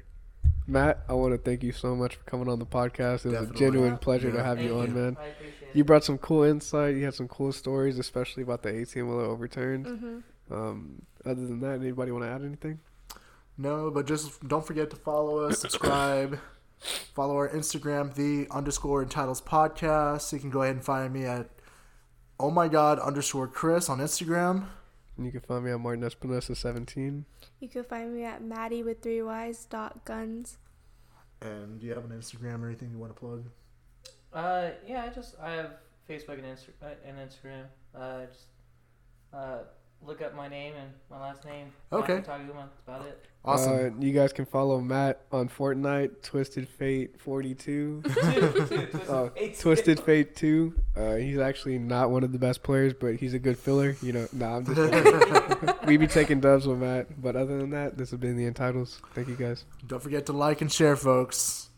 Matt, I want to thank you so much for coming on the podcast. It was Definitely. a genuine pleasure to have Thank you on, man. I appreciate You brought some cool insight. You had some cool stories, especially about the 18 wheeler overturned. hmm Um, other than that, anybody want to add anything? No, but just don't forget to follow us, subscribe, follow our Instagram, the underscore entitles podcast. You can go ahead and find me at oh my god underscore Cris on Instagram. And you can find me at Martin Espinosa 17. you can find me at maddy with three y's dot gonz And do you have an Instagram or anything you want to plug? Uh, yeah, I just I have Facebook and Insta- uh, and Instagram. Uh, just uh, look up my name and my last name. Okay. Matthew Taguma, That's about it. Awesome. Uh, you guys can follow Matt on Fortnite, Twisted Fate 42. Two, two, Twisted Fate. 2. Uh, he's actually not one of the best players, but he's a good filler. You know, nah, I'm just we be taking dubs with Matt. But other than that, this has been the Entitles. Thank you guys. don't forget to like and share, folks.